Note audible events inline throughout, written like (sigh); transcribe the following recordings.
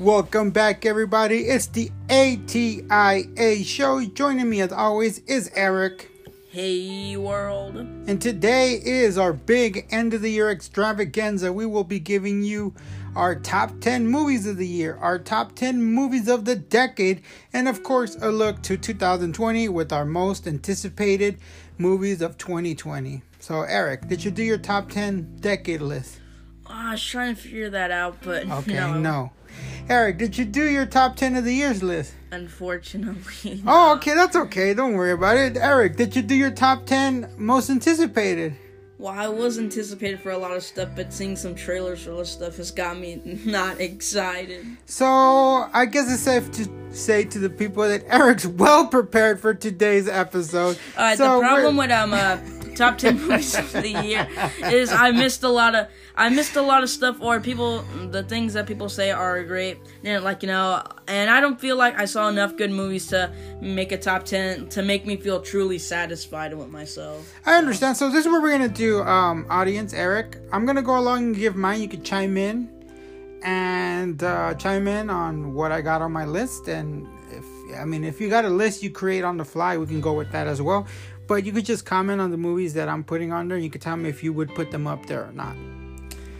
Welcome back, everybody. It's the ATIA show. Joining me, as always, is Eric. Hey, world. And today is our big end of the year extravaganza. We will be giving you our top 10 movies of the year, our top 10 movies of the decade, and of course, a look to 2020 with our most anticipated movies of 2020. So, Eric, did you do your top 10 decade list? Oh, I was trying to figure that out, but Okay, no. no. Eric, did you do your top 10 of the years list? Unfortunately. (laughs) Oh, okay, that's okay. Don't worry about it. Eric, did you do your top 10 most anticipated? Well, I was anticipated for a lot of stuff, but seeing some trailers for this stuff has got me (laughs) not excited. So, I guess it's safe to say to the people that Eric's (laughs) well prepared for today's episode. Alright, so the problem we're- with um uh, top ten (laughs) movies of the year is I missed a lot of I missed a lot of stuff or people the things that people say are great. And like you know, and I don't feel like I saw enough good movies to make a top ten to make me feel truly satisfied with myself. I understand. So, this is what we're going to do, um, audience. Eric, I'm going to go along and give mine. You could chime in and uh, chime in on what I got on my list. And if, I mean, if you got a list you create on the fly, we can go with that as well. But you could just comment on the movies that I'm putting on there. And you could tell me if you would put them up there or not.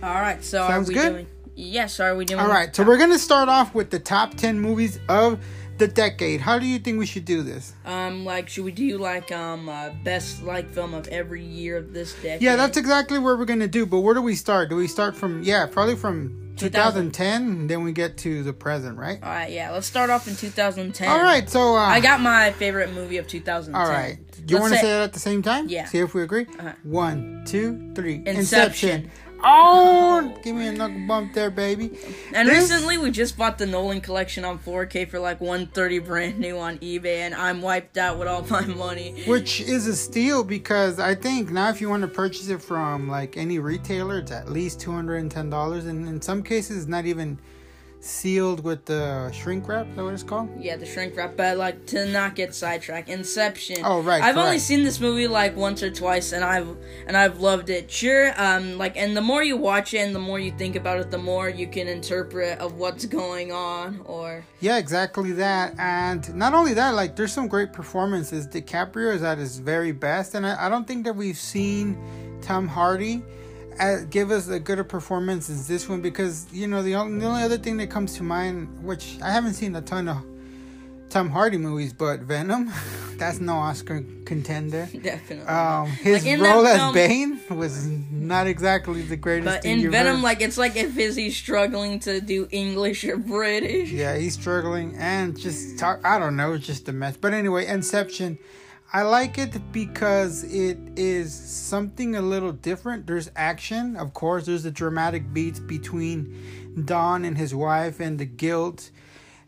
All right, so Sounds are we good? doing? Yes, are we doing? All right, so we're gonna start off with the top ten movies of the decade. How do you think we should do this? Um, like, should we do like um uh, best like film of every year of this decade? Yeah, that's exactly what we're gonna do. But where do we start? Do we start from yeah, probably from 2010, then we get to the present, right? All right, yeah. Let's start off in 2010. All right, so uh, I got my favorite movie of 2010. All right, do you want to say- say it at the same time? Yeah. See if we agree. Uh-huh. One, two, three. Inception. Oh, give me a knuckle bump there, baby. And This- recently, we just bought the Nolan collection on 4K for like 130 brand new on eBay, and I'm wiped out with all my money. Which is a steal because I think now if you want to purchase it from like any retailer, it's at least two hundred and ten dollars, and in some cases, not even sealed with the shrink wrap. Is that what it's called? Yeah, the shrink wrap, but like to not get sidetracked, Inception. Oh, right, I've only seen this movie like once or twice, and I've and I've loved it. Sure, um, like, and the more you watch it, and the more you think about it, the more you can interpret of what's going on. Or Yeah, exactly that. And not only that, like there's some great performances. DiCaprio is at his very best, and I, I don't think that we've seen Tom Hardy give us a good performance as this one because you know the only, the only other thing that comes to mind, which I haven't seen a ton of Tom Hardy movies, but Venom, (laughs) that's no Oscar contender. (laughs) definitely. Um, his Like, role as film- Bane was not exactly the greatest. but in Venom, heard. like it's like if is he struggling to do English or British. Yeah, he's struggling and just talk. I don't know, it's just a mess. But anyway, Inception, I like it because it is something a little different. There's action, of course. There's the dramatic beats between Dom and his wife and the guilt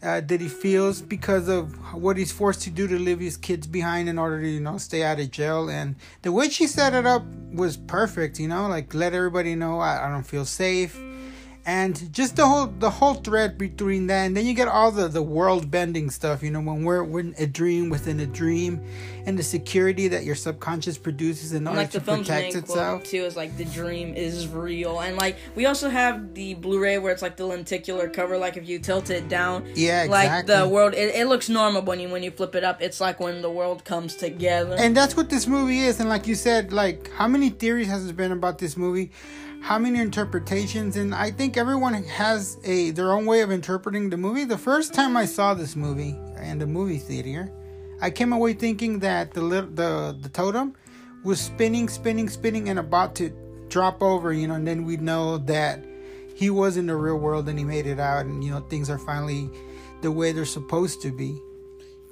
uh, that he feels because of what he's forced to do to leave his kids behind in order to you know stay out of jail. And the way she set it up was perfect. You know, like let everybody know I, I don't feel safe and just the whole the whole thread between that and then you get all the the world bending stuff you know when we're, we're in a dream within a dream and the security that your subconscious produces in And, order like to protect itself too is like the dream is real, and like we also have the Blu-ray where it's like the lenticular cover. Like if you tilt it down, Yeah, exactly. like the world, it, it looks normal when you when you flip it up. It's like when the world comes together. and that's what this movie is and like you said like how many theories has there been about this movie how many interpretations and i think everyone has a their own way of interpreting the movie. The first time i saw this movie in the movie theater i came away thinking that the the the totem was spinning spinning spinning and about to drop over you know and then we'd know that he was in the real world and he made it out and you know things are finally the way they're supposed to be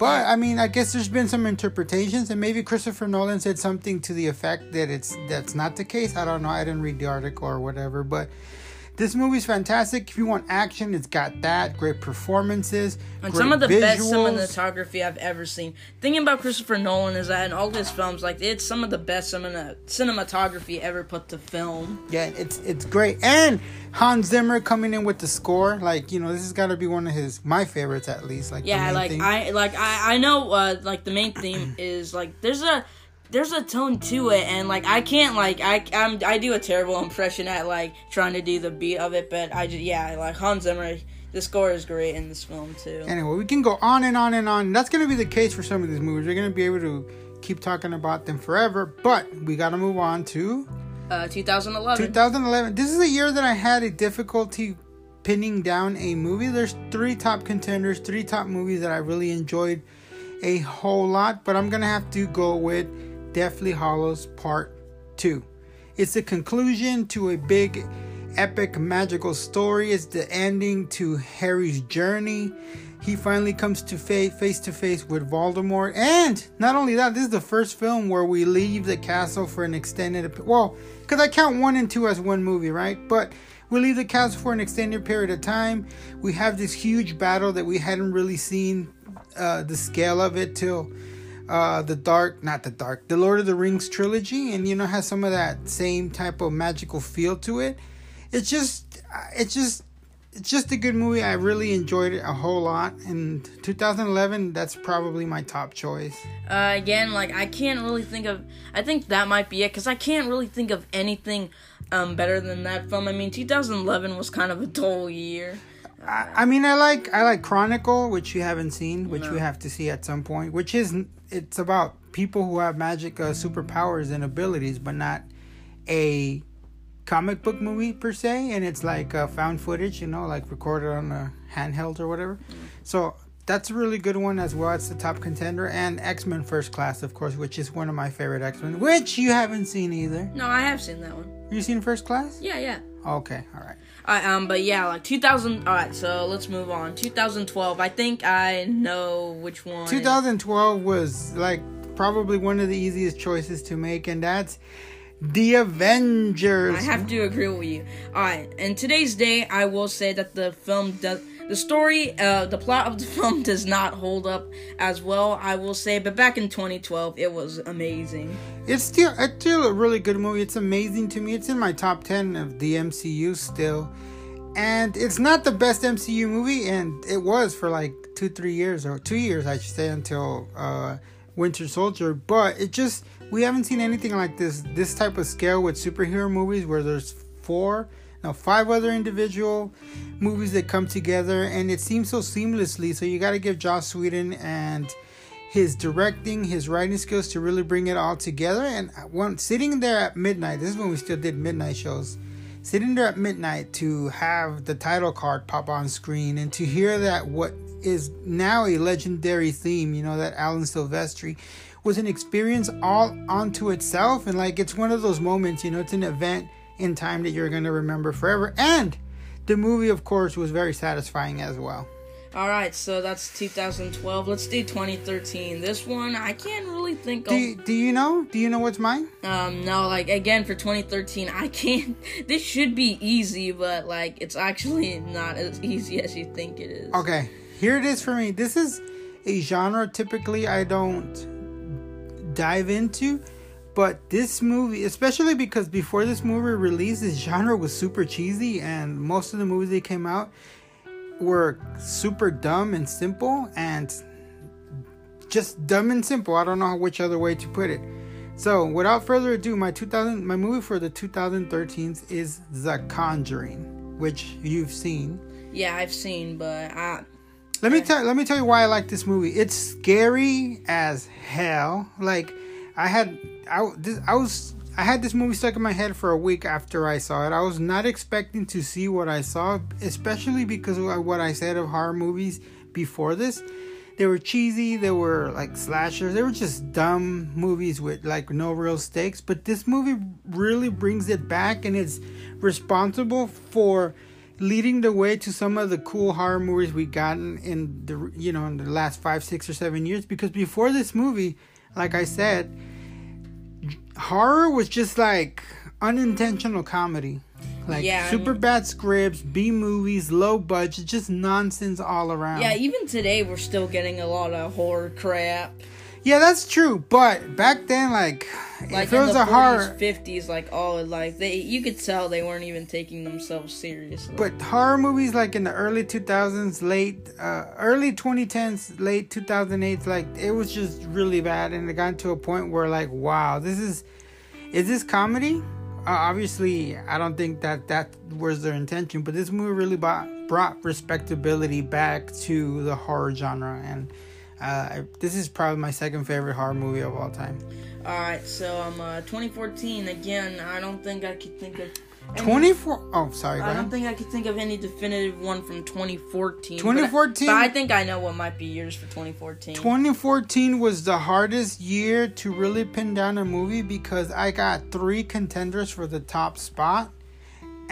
but I mean, I guess there's been some interpretations, and maybe Christopher Nolan said something to the effect that it's that's not the case. I don't know. I didn't read the article or whatever, but this movie's fantastic. If you want action, it's got that great performances, And great some of the best cinematography I've ever seen. Thinking about Christopher Nolan is that in all his films, like it's some of the best cinematography ever put to film. Yeah, it's it's great. And Hans Zimmer coming in with the score, like you know, this has got to be one of his my favorites at least. Like Yeah, like theme. I like I I know uh like the main theme is like there's a there's a tone to it and like I can't like I I'm I do a terrible impression at like trying to do the beat of it, but I just yeah like Hans Zimmer The score is great in this film too. Anyway, we can go on and on and on. That's going to be the case for some of these movies. We're going to be able to keep talking about them forever, but we got to move on to Uh, 2011. 2011. This is a year that I had a difficulty pinning down a movie. There's three top contenders, three top movies that I really enjoyed a whole lot, but I'm going to have to go with Deathly Hallows Part 2. It's the conclusion to a big epic magical story. It's the ending to Harry's journey. He finally comes to face face to face with Voldemort, and not only that, this is the first film where we leave the castle for an extended well, because I count one and two as one movie, right? But we leave the castle for an extended period of time. We have this huge battle that we hadn't really seen uh, the scale of it till uh, the dark, not the dark, the Lord of the Rings trilogy, and you know has some of that same type of magical feel to it. It's just, it's just, it's just a good movie. I really enjoyed it a whole lot. And 2011, that's probably my top choice. Uh, again, like I can't really think of. I think that might be it because I can't really think of anything um better than that film. I mean, 2011 was kind of a dull year. I, I mean, I like I like Chronicle, which you haven't seen, which you have to see at some point. Which is it's about people who have magic uh, superpowers and abilities, but not a comic book movie per se. And it's like uh, found footage, you know, like recorded on a handheld or whatever. So that's a really good one as well. It's the top contender, and X Men First Class, of course, which is one of my favorite X Men, which you haven't seen either. No, I have seen that one. You seen First Class? Yeah, yeah. Okay, all right. Alright, um, but yeah, like 2000. Alright, so let's move on. 2012. I think I know which one. 2012 was like probably one of the easiest choices to make, and that's The Avengers. I have to agree with you. Alright, in today's day, I will say that the film does. The story, uh, the plot of the (laughs) film does not hold up as well, I will say, but back in 2012, it was amazing. It's still it's still a really good movie. It's amazing to me. It's in my top 10 of the MCU still. And it's not the best MCU movie, and it was for like two, three years, or two years, I should say, until uh, Winter Soldier. But it just, we haven't seen anything like this, this type of scale with superhero movies where there's four, no, five other individual movies that come together, and it seems so seamlessly. So you got to give Joss Whedon and his directing, his writing skills to really bring it all together. And when sitting there at midnight, this is when we still did midnight shows. Sitting there at midnight to have the title card pop on screen and to hear that what is now a legendary theme, you know, that Alan Silvestri was an experience all onto itself. And like it's one of those moments, you know, it's an event in time that you're going to remember forever. And the movie, of course, was very satisfying as well. All right, so that's 2012. Let's do 2013. This one I can't really think Do of. do you know? Do you know what's mine? Um, no, like again for 2013, I can't. (laughs) This should be easy, but like it's actually not as easy as you think it is. Okay, here it is for me. This is a genre typically I don't dive into, but this movie, especially because before this movie released, this genre was super cheesy, and most of the movies that came out were super dumb and simple, and just dumb and simple. I don't know which other way to put it. So, without further ado, my 2000 my movie for the 2013s is The Conjuring, which you've seen. Yeah, I've seen, but I. Let me tell let me tell you why I like this movie. It's scary as hell. Like I had I this, I was I had this movie stuck in my head for a week after I saw it. I was not expecting to see what I saw, especially because of what I said of horror movies before this. They were cheesy, they were like slashers, they were just dumb movies with like no real stakes, but this movie really brings it back and it's responsible for leading the way to some of the cool horror movies we've gotten in the you know in the last five six or seven years because before this movie like i said horror was just like unintentional comedy like Yeah, I super mean- bad scripts b movies low budget just nonsense all around Yeah, even today we're still getting a lot of horror crap. Yeah that's true but back then like, Like if it in was the a 40s, horror 50s, like all like they, you could tell they weren't even taking themselves seriously. But horror movies like in the early 2000s, late, uh, early 2010s, late two thousand eight, like it was just really bad, and it got to a point where like, wow, this is, is this comedy? Uh, obviously, I don't think that that was their intention, but this movie really brought brought respectability back to the horror genre, and uh, this is probably my second favorite horror movie of all time. All right, so um, uh, 2014 again. I don't think I could think of. any- 24. Oh, sorry. Go I don't think I could think of any definitive one from 2014. but I- 2014? But I, think I know what might be yours for 2014. 2014 was the hardest year to really pin down a movie because I got three contenders for the top spot.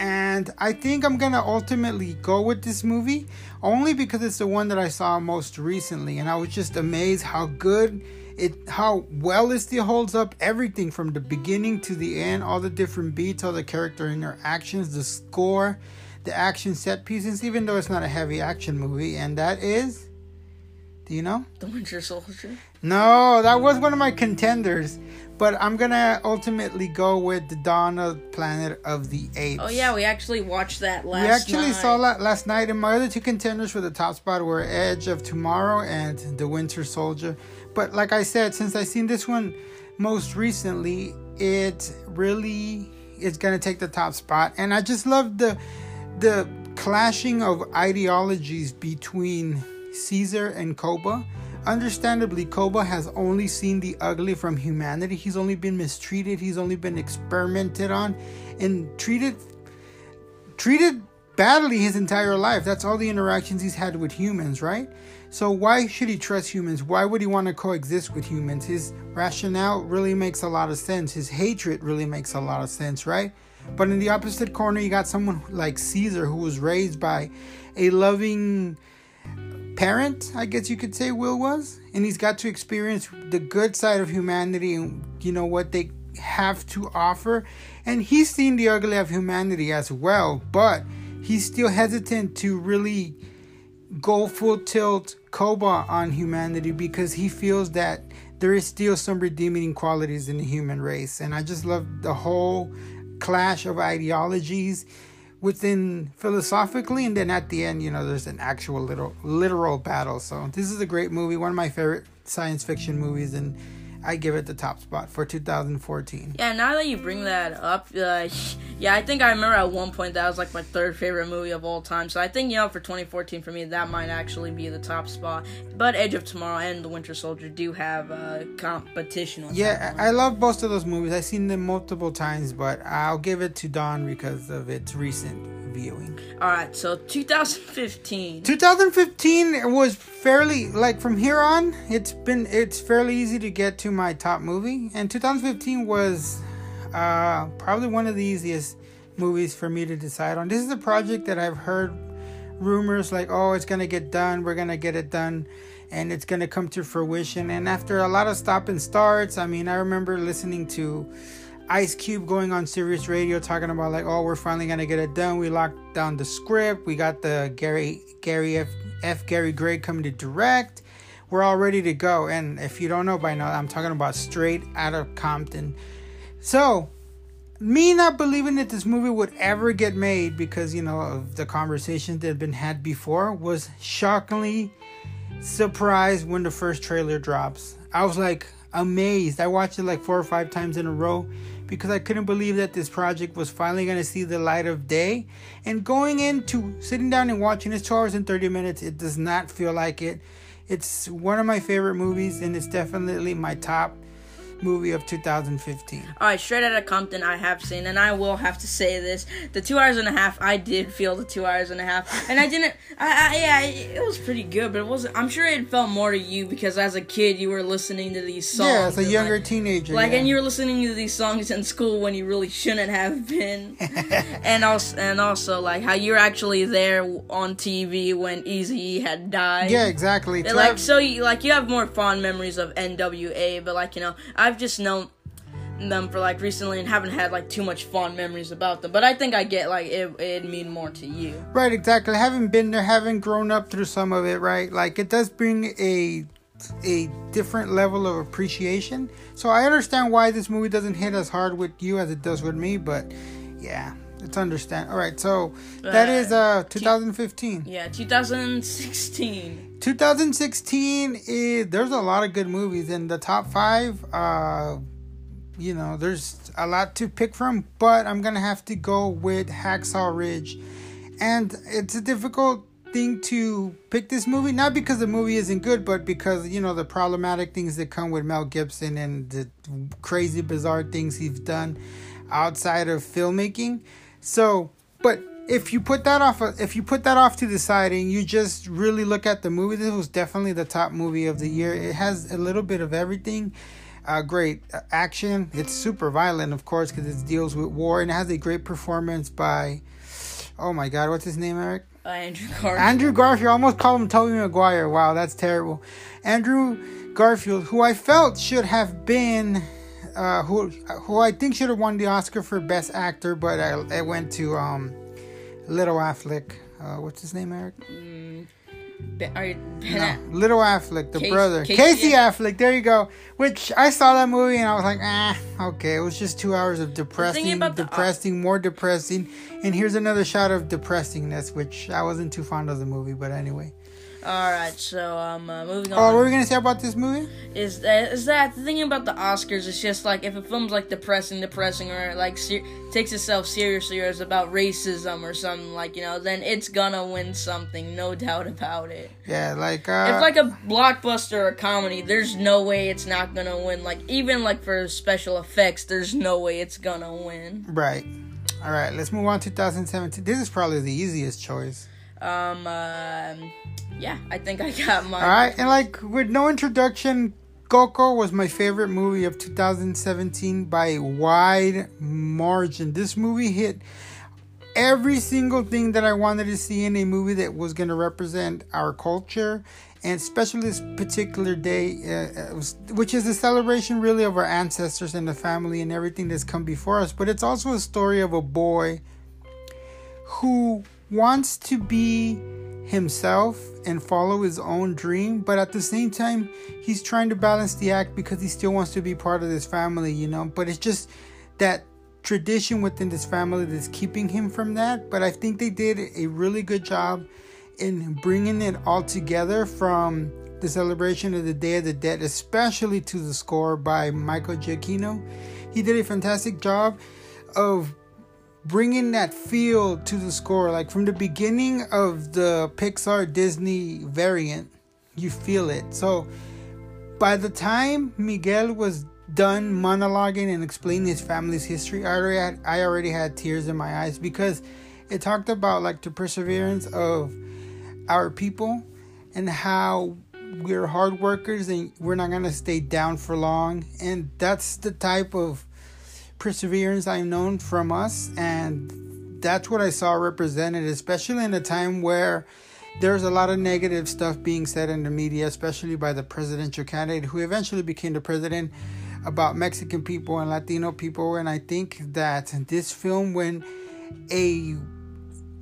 And I think I'm gonna ultimately go with this movie only because it's the one that I saw most recently, and I was just amazed how good it, how well it still holds up. Everything from the beginning to the end, all the different beats, all the character interactions, the score, the action set pieces. Even though it's not a heavy action movie, and that is, do you know? the Winter Soldier. No, that was one of my contenders. But I'm gonna ultimately go with the Dawn of Planet of the Apes. Oh yeah, we actually watched that last. we actually night. saw that last night, and my other two contenders for the top spot were Edge of Tomorrow and The Winter Soldier. But like I said, since I seen this one most recently, it really is gonna take the top spot, and I just love the the clashing of ideologies between Caesar and Koba. Understandably, Koba has only seen the ugly from humanity. He's only been mistreated. He's only been experimented on and treated treated badly his entire life. That's all the interactions he's had with humans, right? So why should he trust humans? Why would he want to coexist with humans? His rationale really makes a lot of sense. His hatred really makes a lot of sense, right? But in the opposite corner, you got someone like Caesar who was raised by a loving parent, I guess you could say Will was, and he's got to experience the good side of humanity and you know what they have to offer. And he's seen the ugly of humanity as well, but he's still hesitant to really go full tilt Koba on humanity because he feels that there is still some redeeming qualities in the human race. And I just love the whole clash of ideologies within philosophically and then at the end you know there's an actual little literal battle. So this is a great movie one of my favorite science fiction movies and i give it the top spot for 2014 Yeah, now that you bring that up, uh, yeah, I think I remember at one point that was like my third favorite movie of all time. So I think, you know, for 2014 for me, that might actually be the top spot. But Edge of Tomorrow and The Winter Soldier do have uh, competition. Yeah I love both of those movies i've seen them multiple times but i'll give it to dawn because of its recent viewing. All right, so 2015. 2015 was fairly like from here on it's been it's fairly easy to get to my top movie. And 2015 was uh probably one of the easiest movies for me to decide on. This is a project that i've heard rumors like oh it's gonna get done we're gonna get it done and it's gonna come to fruition. And after a lot of stop and starts i mean i remember listening to Ice Cube going on Sirius Radio talking about like, oh, we're finally gonna get it done. We locked down the script. We got the Gary Gary F, F Gary Gray coming to direct. We're all ready to go. And if you don't know by now, I'm talking about straight out of Compton. So me not believing that this movie would ever get made because you know of the conversations that had been had before was shockingly surprised when the first trailer drops. I was like amazed. I watched it like four or five times in a row because I couldn't believe that this project was finally going to see the light of day. And going into sitting down and watching this two hours and 30 minutes, it does not feel like it. It's one of my favorite movies, and it's definitely my top movie of 2015. All right, straight out of Compton, I have seen, and I will have to say this: the two hours and a half, I did feel the two hours and a half, and I didn't. I, I yeah, it was pretty good, but it wasn't. I'm sure it felt more to you because as a kid, you were listening to these songs. Yeah, as a younger like, teenager. like yeah. and you were listening to these songs in school when you really shouldn't have been (laughs) and also and also like how you're actually there on tv when Eazy had died yeah, exactly. Like so you like you have more fond memories of nwa but like you know i've just known them for like recently and haven't had like too much fond memories about them but i think i get like it it'd mean more to you Right, exactly. Having been there, having grown up through some of it, right? Like it does bring a a different level of appreciation. So I understand why this movie doesn't hit as hard with you as it does with me, but yeah, it's understand. All right, so that is uh 2015. yeah 2016 2016 is there's a lot of good movies in the top 5 uh you know, there's a lot to pick from, but I'm gonna have to go with Hacksaw Ridge and it's a difficult thing to pick this movie not because the movie isn't good but because you know the problematic things that come with Mel Gibson and the crazy bizarre things he's done outside of filmmaking so but if you put that off if you put that off to the side and you just really look at the movie this was definitely the top movie of the year it has a little bit of everything uh, great action it's super violent of course because it deals with war and it has a great performance by oh my god what's his name eric uh, Andrew Garfield. Andrew Garfield. I almost called him Tobey Maguire. Wow, that's terrible. Andrew Garfield, who I felt should have been, uh, who who I think should have won the Oscar for Best Actor, but I, I went to um, Little Affleck. Uh, what's his name, Eric? Mm, ben, are ben no, Little Affleck, the Case, brother, Casey, Casey Affleck. There you go. Which I saw that movie and I was like, ah, okay. It was just two hours of depressing, depressing, the, more depressing. And here's another shot of depressingness, which I wasn't too fond of the movie, but anyway. All right, so um, uh, moving on. Oh, what were we gonna say about this movie? Is that is that the thing about the Oscars? It's just like if a film's like depressing, depressing, or like ser- takes itself seriously, or is about racism or something like you know, then it's gonna win something, no (laughs) doubt about it. Yeah, like uh, if like a blockbuster or a comedy, there's no way it's not gonna win. Like even like for special effects, there's no way it's gonna win. Right. All right, let's move on. 2017. This is probably the easiest choice. Um. Uh, yeah, I think I got mine. All right, and like with no introduction, Coco was my favorite movie of 2017 by a wide margin. This movie hit every single thing that I wanted to see in a movie that was going to represent our culture, and especially this particular day, uh, was, which is a celebration really of our ancestors and the family and everything that's come before us. But it's also a story of a boy who wants to be himself and follow his own dream, but at the same time, he's trying to balance the act because he still wants to be part of this family, you know. But it's just that tradition within this family that's keeping him from that. But I think they did a really good job in bringing it all together from the celebration of the Day of the Dead, especially to the score by Michael Giacchino. He did a fantastic job of bringing that feel to the score. Like from the beginning of the Pixar Disney variant you feel it. So by the time Miguel was done monologuing and explaining his family's history I already had, I already had tears in my eyes because it talked about like the perseverance of our people and how we're hard workers and we're not going to stay down for long. And that's the type of perseverance I've known from us, and that's what I saw represented, especially in a time where there's a lot of negative stuff being said in the media, especially by the presidential candidate who eventually became the president about Mexican people and Latino people. And I think that this film went a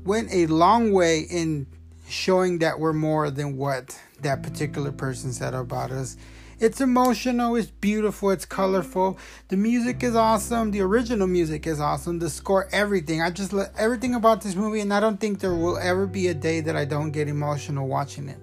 went a long way in showing that we're more than what that particular person said about us. It's emotional, it's beautiful, it's colorful. The music is awesome. The original music is awesome. The score, everything. I just love everything about this movie, and I don't think there will ever be a day that I don't get emotional watching it.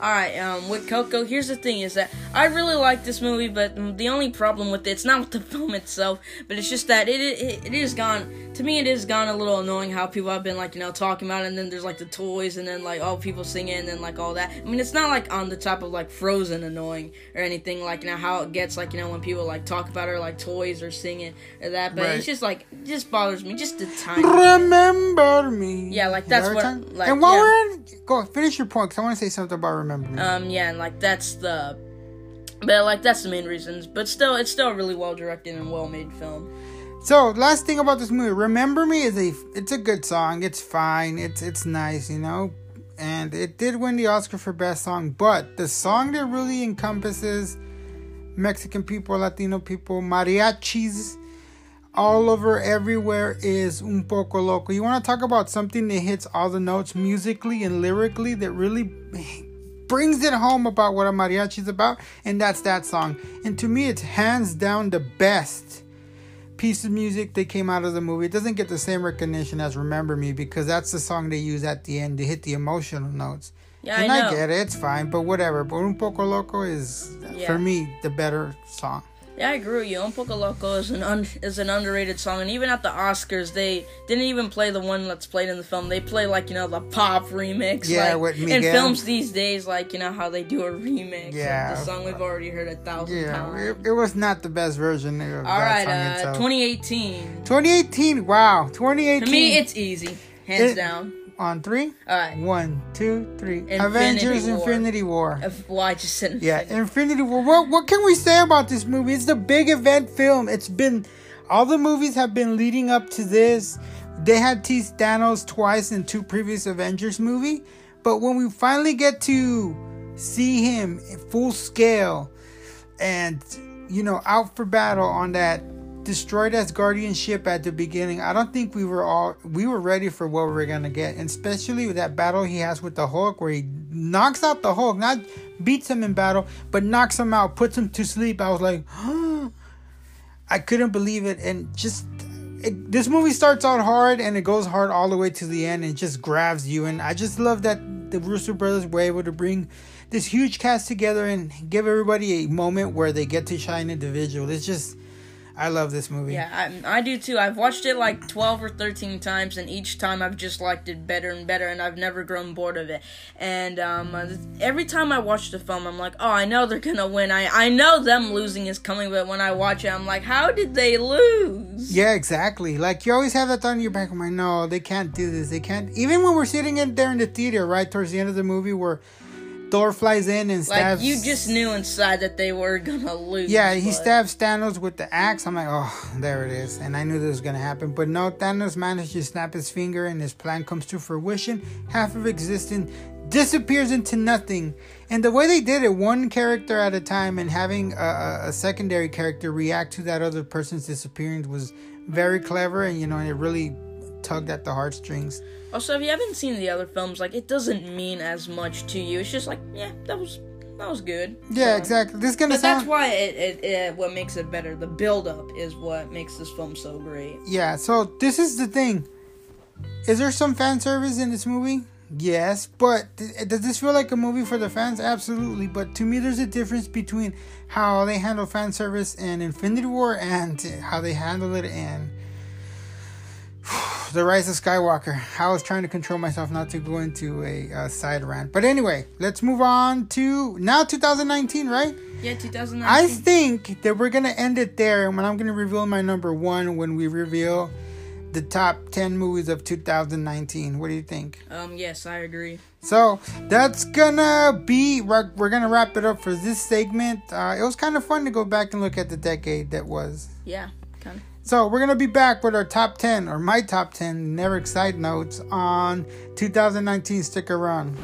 All right, um, with Coco, here's the thing: is that I really like this movie, but the only problem with it, it's not with the (laughs) film itself, but it's just that it it, it is gone. To me, it is gone a little annoying how people have been like you know talking about, it, and then there's like the toys, and then like all people singing, and then like all that. I mean, it's not like on the top of like Frozen annoying or anything like you know how it gets like you know when people like talk about it or like toys or singing or that, but right. it's just like it just bothers me just the time. Remember me. Yeah, like that's what. Like, and while yeah. we're in, go finish your point because I want to say something about remember. me Um, yeah, and like that's the, but like that's the main reasons. But still, it's still a really well directed and well made film. So last thing about this movie, "Remember Me" is a it's a good song. It's fine. It's it's nice, you know, and it did win the Oscar for best song. But the song that really encompasses Mexican people, Latino people, mariachis all over everywhere is un poco loco. You want to talk about something that hits all the notes musically and lyrically that really (laughs) brings it home about what a mariachi is about, and that's that song. And to me, it's hands down the best piece of music that came out of the movie. It doesn't get the same recognition as Remember Me because that's the song they use at the end to hit the emotional notes. Yeah, and I, I get it, it's fine, but whatever. But Un Poco Loco is, yeah. for me, the better song. Yeah, I agree with you. Un Poco Loco is an un- is an underrated song, and even at the Oscars, they didn't even play the one that's played in the film. They play like you know the pop remix. Yeah, like, with in films these days, like you know how they do a remix. Yeah. of the song we've already heard a thousand Yeah, times. it, it was not the best version of All right, uh, itself. 2018. 2018. Wow, 2018. To me, it's easy, hands It- down. On three. All right. One, two, three. Infinity Avengers: War. Infinity War. If- Well, I just said Yeah, Infinity. Infinity War. What what can we say about this movie? It's the big event film. It's been all the movies have been leading up to this. They had teased Thanos twice in two previous Avengers movie, but when we finally get to see him in full scale and you know out for battle on that destroyed Asgardian ship at the beginning, I don't think we were all we were ready for what we were gonna get, and especially with that battle he has with the Hulk, where he knocks out the Hulk, not beats him in battle, but knocks him out, puts him to sleep. I was like, (gasps) I couldn't believe it, and just. It, this movie starts out hard and it goes hard all the way to the end and just grabs you and I just love that the Russo brothers were able to bring this huge cast together and give everybody a moment where they get to shine individual. It's just I love this movie. Yeah, I, I do too. I've watched it like 12 or 13 times, and each time I've just liked it better and better, and I've never grown bored of it. And um, uh, every time I watch the film, I'm like, oh, I know they're gonna win. I, I know them losing is coming, but when I watch it, I'm like, how did they lose? Yeah, exactly. Like you always have that thought in your back of my no, they can't do this. They can't. Even when we're sitting in there in the theater, right towards the end of the movie, where Thor flies in and stabs. Like, you just knew inside that they were gonna lose. Yeah, he but- stabs Thanos with the axe. I'm like, oh, there it is. And I knew this was to happen. But no, Thanos managed to snap his finger and his plan comes to fruition. Half of existence disappears into nothing. And the way they did it, one character at a time and having a, a, a secondary character react to that other person's disappearance was very clever. And, you know, it really tugged at the heartstrings. Also, if you haven't seen the other films, like it doesn't mean as much to you. It's just like, yeah, that was that was good. Yeah, So- exactly. This is to But that's why it, it, it what makes it better. The build up is what makes this film so great. Yeah, so this is the thing. Is there some fan service in this movie? Yes, but th- does this feel like a movie for the fans? Absolutely. But to me, there's a difference between how they handle fan service in Infinity War and how they handle it in (sighs) The Rise of Skywalker. I was trying to control myself not to go into a uh, side rant. But anyway, let's move on to now 2019, right? Yeah, 2019. I think that we're gonna end it there, and when I'm gonna reveal my number one when we reveal the top ten movies of 2019. What do you think? um, yes, I agree. So that's gonna be we're we're gonna wrap it up for this segment. Uh, it was kind of fun to go back and look at the decade that was. Yeah, kind of. So we're gonna be back with our top ten or my top ten never side notes on 2019. Stick around.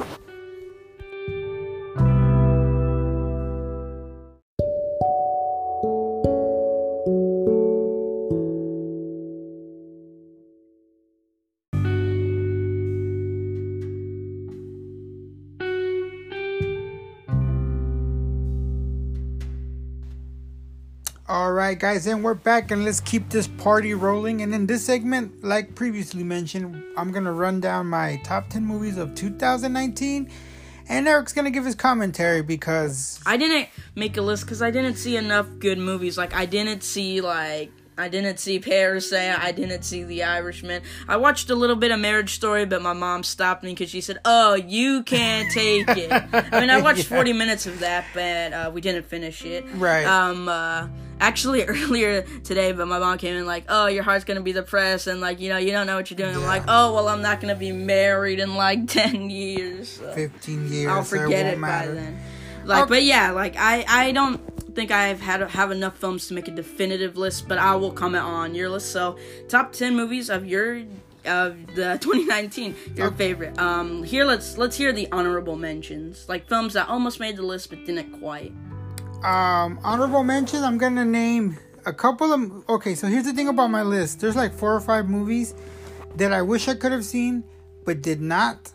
All right, guys, and we're back, and let's keep this party rolling. And in this segment, like previously mentioned, I'm gonna run down my top 10 movies of 2019, and Eric's gonna give his commentary because I didn't make a list because I didn't see enough good movies. Like I didn't see like I didn't see Parasite. I didn't see The Irishman. I watched a little bit of Marriage Story, but my mom stopped me because she said, "Oh, you can't take it." I mean, I (laughs) watched Yeah. 40 minutes of that, but uh, we didn't finish it. Right. Um. Uh, actually, (laughs) earlier today, but my mom came in like, "Oh, your heart's gonna be depressed, and like, you know, you don't know what you're doing." I'm like, "Oh, well, I'm not gonna be married in like (laughs) 10 years." So. 15 years, I'll so it forget it by then. Like, Okay. but yeah, like I, I don't think I've had have enough films to make a definitive list, but I will comment on your list. So, top ten movies of your of the (laughs) 2019, your Okay. favorite. Um, here let's let's hear the honorable mentions, like films that almost made the list but didn't quite. Um, honorable mentions. I'm gonna name a couple of. Okay, so here's the thing about my list. There's like four or five movies that I wish I could have seen, but did not.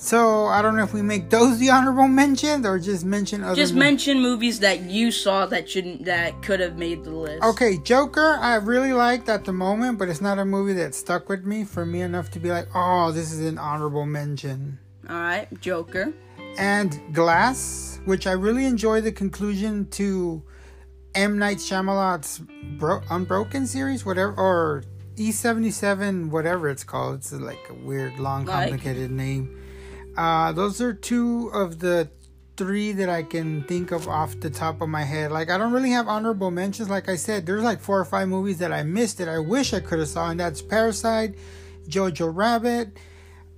So I don't know if we make those the honorable mentions or just mention other. Just mention movies that you saw that shouldn't that could have made the list. Okay, Joker, I really liked at the moment, but it's not a movie that stuck with me for me enough to be like, oh, this is an honorable mention. All right, Joker. And Glass, which I really enjoy the conclusion to M Night Shyamalan's Bro- Unbroken series, whatever, or E seventy seven, whatever it's called. It's like a weird, long, Like? complicated name. Uh, those are two of the three that I can think of off the top of my head. Like I don't really have honorable mentions. Like I said, there's like four or five movies that I missed that I wish I could have saw, and that's Parasite, Jojo Rabbit,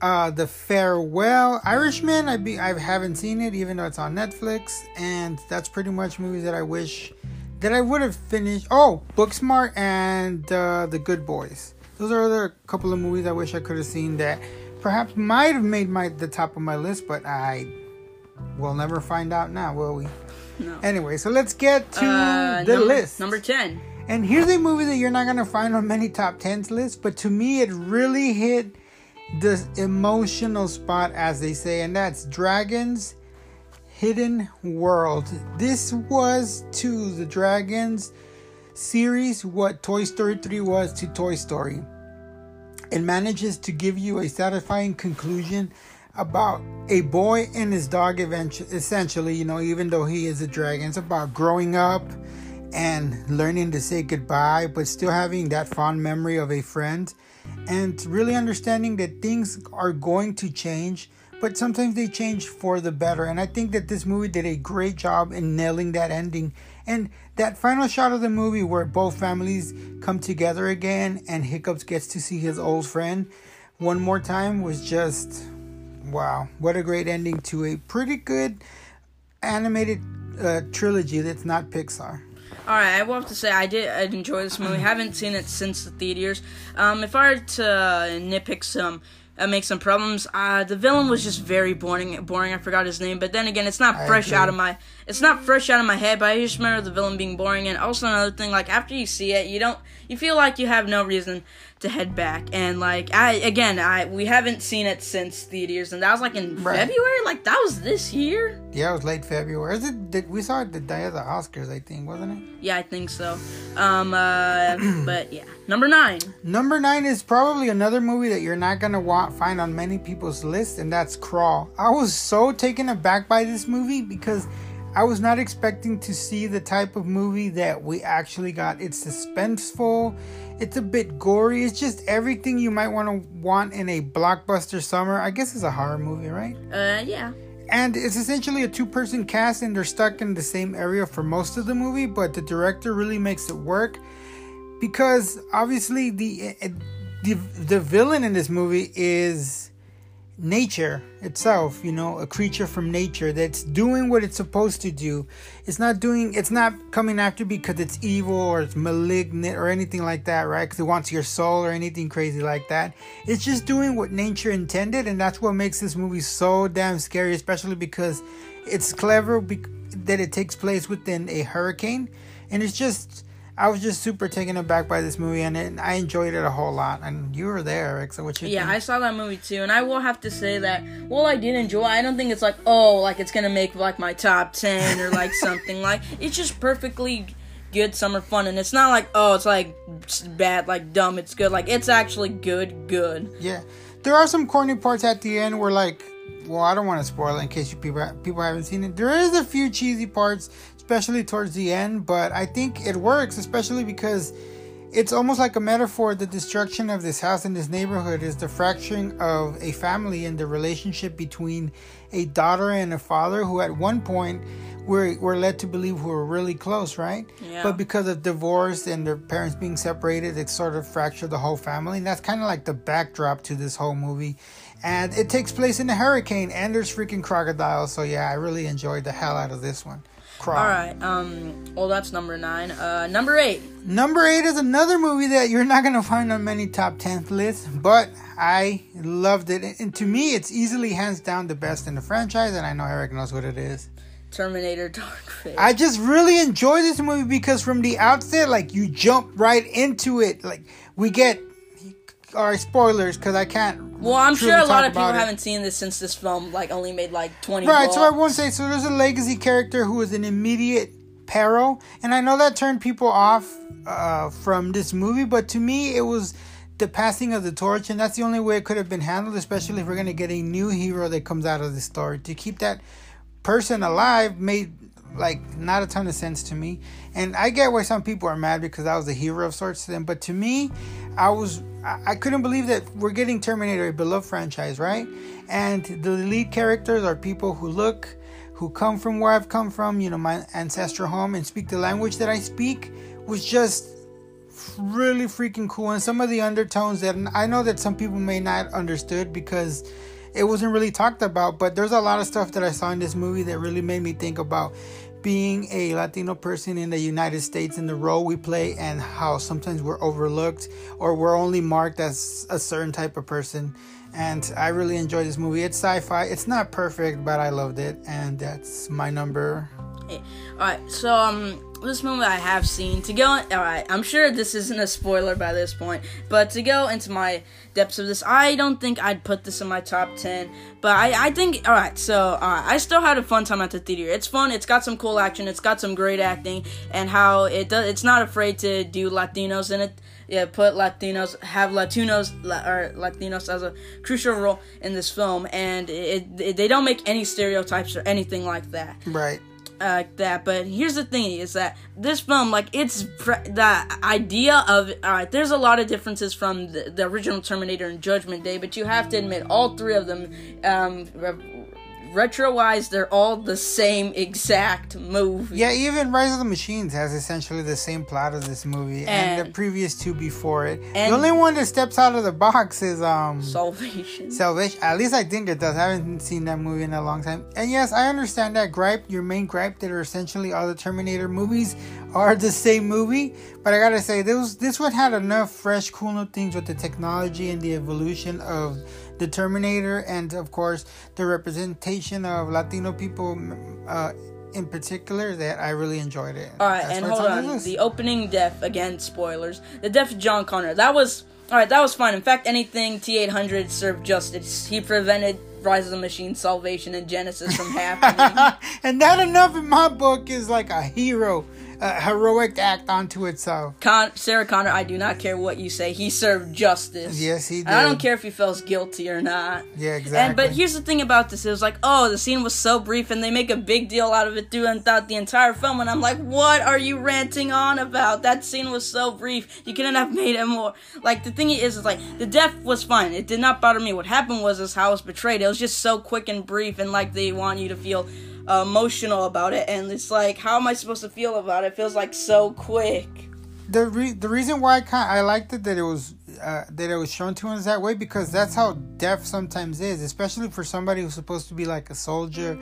uh, The Farewell, Irishman. I be I haven't seen it, even though it's on Netflix, and that's pretty much movies that I wish that I would have finished. Oh, Booksmart and uh, The Good Boys. Those are other couple of movies I wish I could have seen that perhaps might have made my the top of my list, but I will never find out now, will we? No. Anyway, so let's get to Uh, the list. Number 10. And here's a movie that you're not gonna find on many top tens lists, but to me it really hit the emotional spot, as they say, and that's Dragons Hidden World. This was to the Dragons series what Toy Story 3 was to Toy Story. It manages to give you a satisfying conclusion about a boy and his dog eventually essentially you know even though he is a dragon it's about growing up and learning to say goodbye but still having that fond memory of a friend and really understanding that things are going to change but sometimes they change for the better. And i think that this movie did a great job in nailing that ending. And that final shot of the movie where both families come together again and hiccups gets to see his old friend one more time was just wow what a great ending to a pretty good animated uh, trilogy that's not pixar All right, I will have to say I did I enjoy this movie. haven't seen it since the theaters. Um, if I were to nitpick some, uh, make some problems, uh, the villain was just very boring. Boring. I forgot his name, but then again, it's not I fresh agree. out of my. It's not fresh out of my head. But I just remember the villain being boring. And also another thing, like after you see it, you don't. You feel like you have no reason to head back. And like I again, I we haven't seen it since theaters, and that was like in Right. February. Like that was this year. yeah it was late february is it did, we saw it the day of the oscars i think wasn't it Yeah, I think so. Um, uh, (clears throat) but yeah, number nine. Number nine is probably another movie that you're not gonna want find on many people's list, and that's Crawl. I was so taken aback by this movie because I was not expecting to see the type of movie that we actually got. It's suspenseful, it's a bit gory, it's just everything you might want to want in a blockbuster summer. I guess it's a horror movie, right? Uh, yeah. And it's essentially a two person cast, and they're stuck in the same area for most of the movie, but the director really makes it work because obviously the the, the villain in this movie is nature itself you know a creature from nature that's doing what it's supposed to do. It's not doing it's not coming after because it's evil or it's malignant or anything like that right? Because it wants your soul or anything crazy like that. It's just doing what nature intended and that's what makes this movie so damn scary especially because it's clever bec- that it takes place within a hurricane. And it's just I was just super taken aback by this movie, and it, I enjoyed it a whole lot. And you were there, Eric. So what you Yeah, think? I saw that movie too, and I will have to say that while I did enjoy, I don't think it's like oh, like it's gonna make like my top ten or like (laughs) something like it's just perfectly good summer fun, and it's not like oh, it's like bad, like dumb. It's good, like it's actually good, good. Yeah, there are some corny parts at the end where, like, well, I don't want to spoil it in case you people people haven't seen it. There is a few cheesy parts, especially towards the end, but I think it works, especially because it's almost like a metaphor. The destruction of this house and this neighborhood is the fracturing of a family and the relationship between a daughter and a father who, at one point, were were led to believe were really close, right? Yeah. But because of divorce and their parents being separated, it sort of fractured the whole family. And that's kind of like the backdrop to this whole movie. And it takes place in a hurricane, and there's freaking crocodiles. So yeah, I really enjoyed the hell out of this one. Crawl. All right, um, well that's number nine. Uh, number eight. Number eight is another movie that you're not gonna find on many top ten lists, but I loved it. And to me, it's easily hands down the best in the franchise, and I know Eric knows what it is. Terminator Dark Fate. I just really enjoy this movie because from the outset, like you jump right into it. Like we get, right, spoilers because I can't. well, I'm sure a lot of people haven't seen this since this film like only made like twenty. Right, so I won't say. So there's a legacy character who is an immediate peril, and I know that turned people off uh, from this movie, but to me, it was the passing of the torch, and that's the only way it could have been handled, especially if we're gonna get a new hero that comes out of the story. To keep that person alive made like not a ton of sense to me. And I get why some people are mad because I was a hero of sorts to them. But to me, I was I, couldn't believe that we're getting Terminator, a beloved franchise, right? And the lead characters are people who look, who come from where I've come from, you know, my ancestral home, and speak the language that I speak, was just really freaking cool. And some of the undertones that I know that some people may not understood because it wasn't really talked about, but there's a lot of stuff that I saw in this movie that really made me think about being a Latino person in the United States and the role we play and how sometimes we're overlooked or we're only marked as a certain type of person. And I really enjoyed this movie. It's sci-fi. It's not perfect, but I loved it, and that's my number. All right, so um, this movie I have seen. To go, all right, I'm sure this isn't a spoiler by this point, but to go into my depths of this, I don't think I'd put this in my top ten. But I, I think, all right, so uh, I still had a fun time at the theater. It's fun. It's got some cool action. It's got some great acting, and how it does. It's not afraid to do Latinos in it. Yeah, put Latinos, have Latinos or Latinos as a crucial role in this film, and it, it they don't make any stereotypes or anything like that Right. Like that. But here's the thing: is that this film, like, it's pre- the idea of all right. There's a lot of differences from the, the original Terminator and Judgment Day, but you have to admit all three of them, um, retro-wise, they're all the same exact movie. Yeah, even Rise of the Machines has essentially the same plot as this movie and, the previous two before it. and- the only one that steps out of the box is um Salvation. Salvation. At least I think it does. I haven't seen that movie in a long time. And yes, I understand that gripe. Your main gripe that are essentially all the Terminator movies are the same movie. But I gotta say, this this one had enough fresh, cool new things with the technology and the evolution of the Terminator, and of course the representation of Latino people. Uh, in particular, that I really enjoyed it. All right, That's and hold on the opening death again. Spoilers. The death of John Connor. That was all right. That was fine. In fact, anything T eight hundred served justice. He prevented Rise of the Machine, Salvation, and Genisys from happening. (laughs) and that enough in my book is like a hero, a heroic act unto itself. Con- Sarah Connor, I do not care what you say. He served justice. Yes, he And I don't care if he feels guilty or not. Yeah, And exactly. but here's the thing about this: it was like, oh, the scene was so brief, and they make a big deal out of it throughout the entire film. And I'm like, what are you ranting on about? That scene was so brief. You couldn't have made it more. Like the thing is, is like the death was fine. It did not bother me. What happened was is how I was betrayed. It was just so quick and brief, and like they want you to feel uh, emotional about it. And it's like, how am I supposed to feel about it? It feels like so quick. the re- the reason why I kind I liked it that it was uh, that it was shown to us that way because that's how death sometimes is, especially for somebody who's supposed to be like a soldier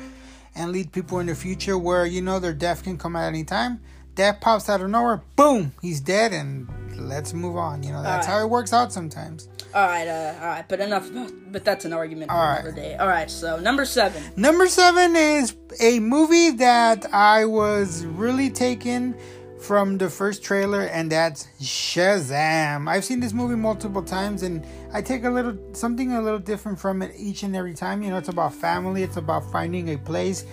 and lead people in the future, where you know their death can come at any time. Death pops out of nowhere, boom, he's dead, and let's move on. You know that's Alright. how it works out sometimes. All right, uh, all right, but enough about. But that's an argument for All right. another day. All right, so number seven. Number seven is a movie that I was really taken from the first trailer, and that's Shazam. I've seen this movie multiple times, and I take a little something a little different from it each and every time. You know, it's about family, it's about finding a place,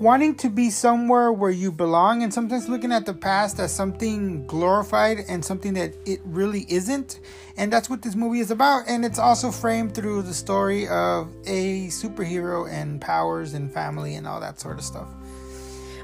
wanting to be somewhere where you belong, and sometimes looking at the past as something glorified and something that it really isn't. And that's what this movie is about. And it's also framed through the story of a superhero and powers and family and all that sort of stuff.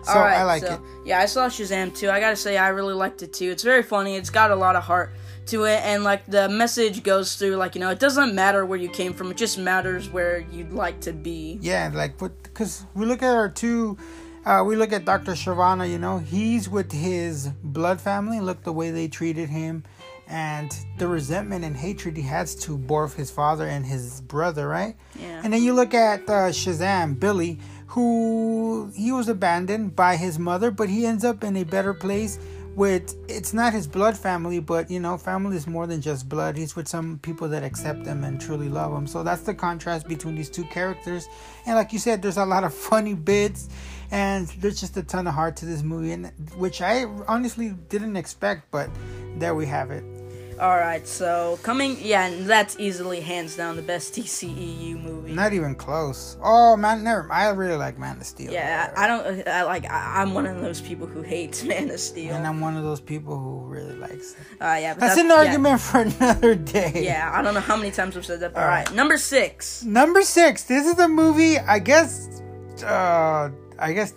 So All right, I like so, it. Yeah, I saw Shazam too. I gotta say, I really liked it too. It's very funny. It's got a lot of heart to it, and like the message goes through, like you know, it doesn't matter where you came from. It just matters where you'd like to be. Yeah, like what? Because we look at our two. Uh, we look at Dr. Sivana, you know, he's with his blood family. Look the way they treated him and the resentment and hatred he has to both his father and his brother, right? Yeah. And then you look at uh, Shazam, Billy, who he was abandoned by his mother, but he ends up in a better place with it's not his blood family, but you know, family is more than just blood. He's with some people that accept him and truly love him. So that's the contrast between these two characters. And like you said, there's a lot of (laughs) funny bits and there's just a ton of heart to this movie and which I honestly didn't expect, but there we have it. All right, so coming, yeah, and that's easily hands down the best DCEU movie. Not even close. Oh man, never. I really like Man of Steel. yeah, I, I don't. I like. I, I'm one of those people who hates (laughs) Man of Steel. and I'm one of those people who really likes it. uh, yeah, but That's an yeah, argument for (laughs) another day. Yeah, I don't know how many times we've said that. But all right, number six. Number six. This is a movie. I guess. Uh, I guess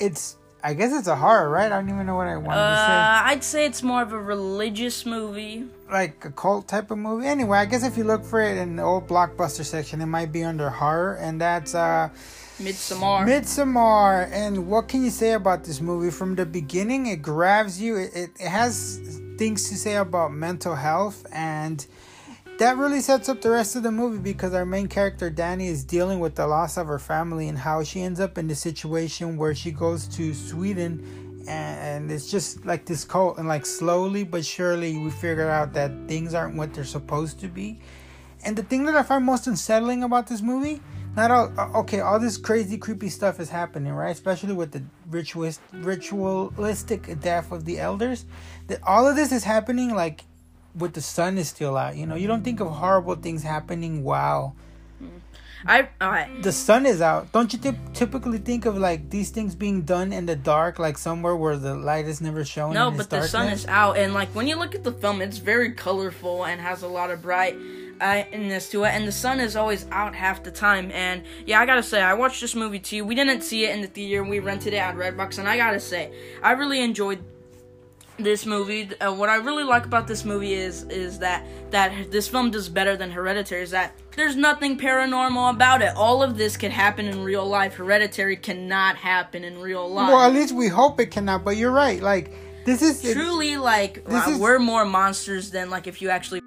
it's I guess it's a horror, right? I don't even know what I wanted Uh, to say. I'd say it's more of a religious movie. Like a cult type of movie. Anyway, I guess if you look for it in the old blockbuster section, it might be under horror, and that's uh Midsommar. Midsommar. And what can you say about this movie? From the beginning, it grabs you. It, it, it has things to say about mental health and that really sets up the rest of the movie because our main character Danny is dealing with the loss of her family and how she ends up in the situation where she goes to Sweden and it's just like this cult and like slowly but surely we figure out that things aren't what they're supposed to be. And the thing that I find most unsettling about this movie, not all uh, okay, all this crazy creepy stuff is happening, right? Especially with the ritualist, ritualistic death of the elders. That all of this is happening like with the sun is still out. You know, you don't think of horrible things happening while I alright. the sun is out. Don't you typ- typically think of like these things being done in the dark, like somewhere where the light is never shown? No, but the sun is out, and like when you look at the film, it's very colorful and has a lot of bright uh, brightness to it. And the sun is always out half the time. And yeah, I gotta say, I watched this movie too. We didn't see it in the theater; we rented it at Redbox, and I gotta say, I really enjoyed this movie. Uh, what I really like about this movie is is that that this film does better than Hereditary. Is that there's nothing paranormal about it. All of this could happen in real life. Hereditary cannot happen in real life. Well, at least we hope it cannot. But you're right. Like this is it- truly like This uh, is- we're more monsters than like if you actually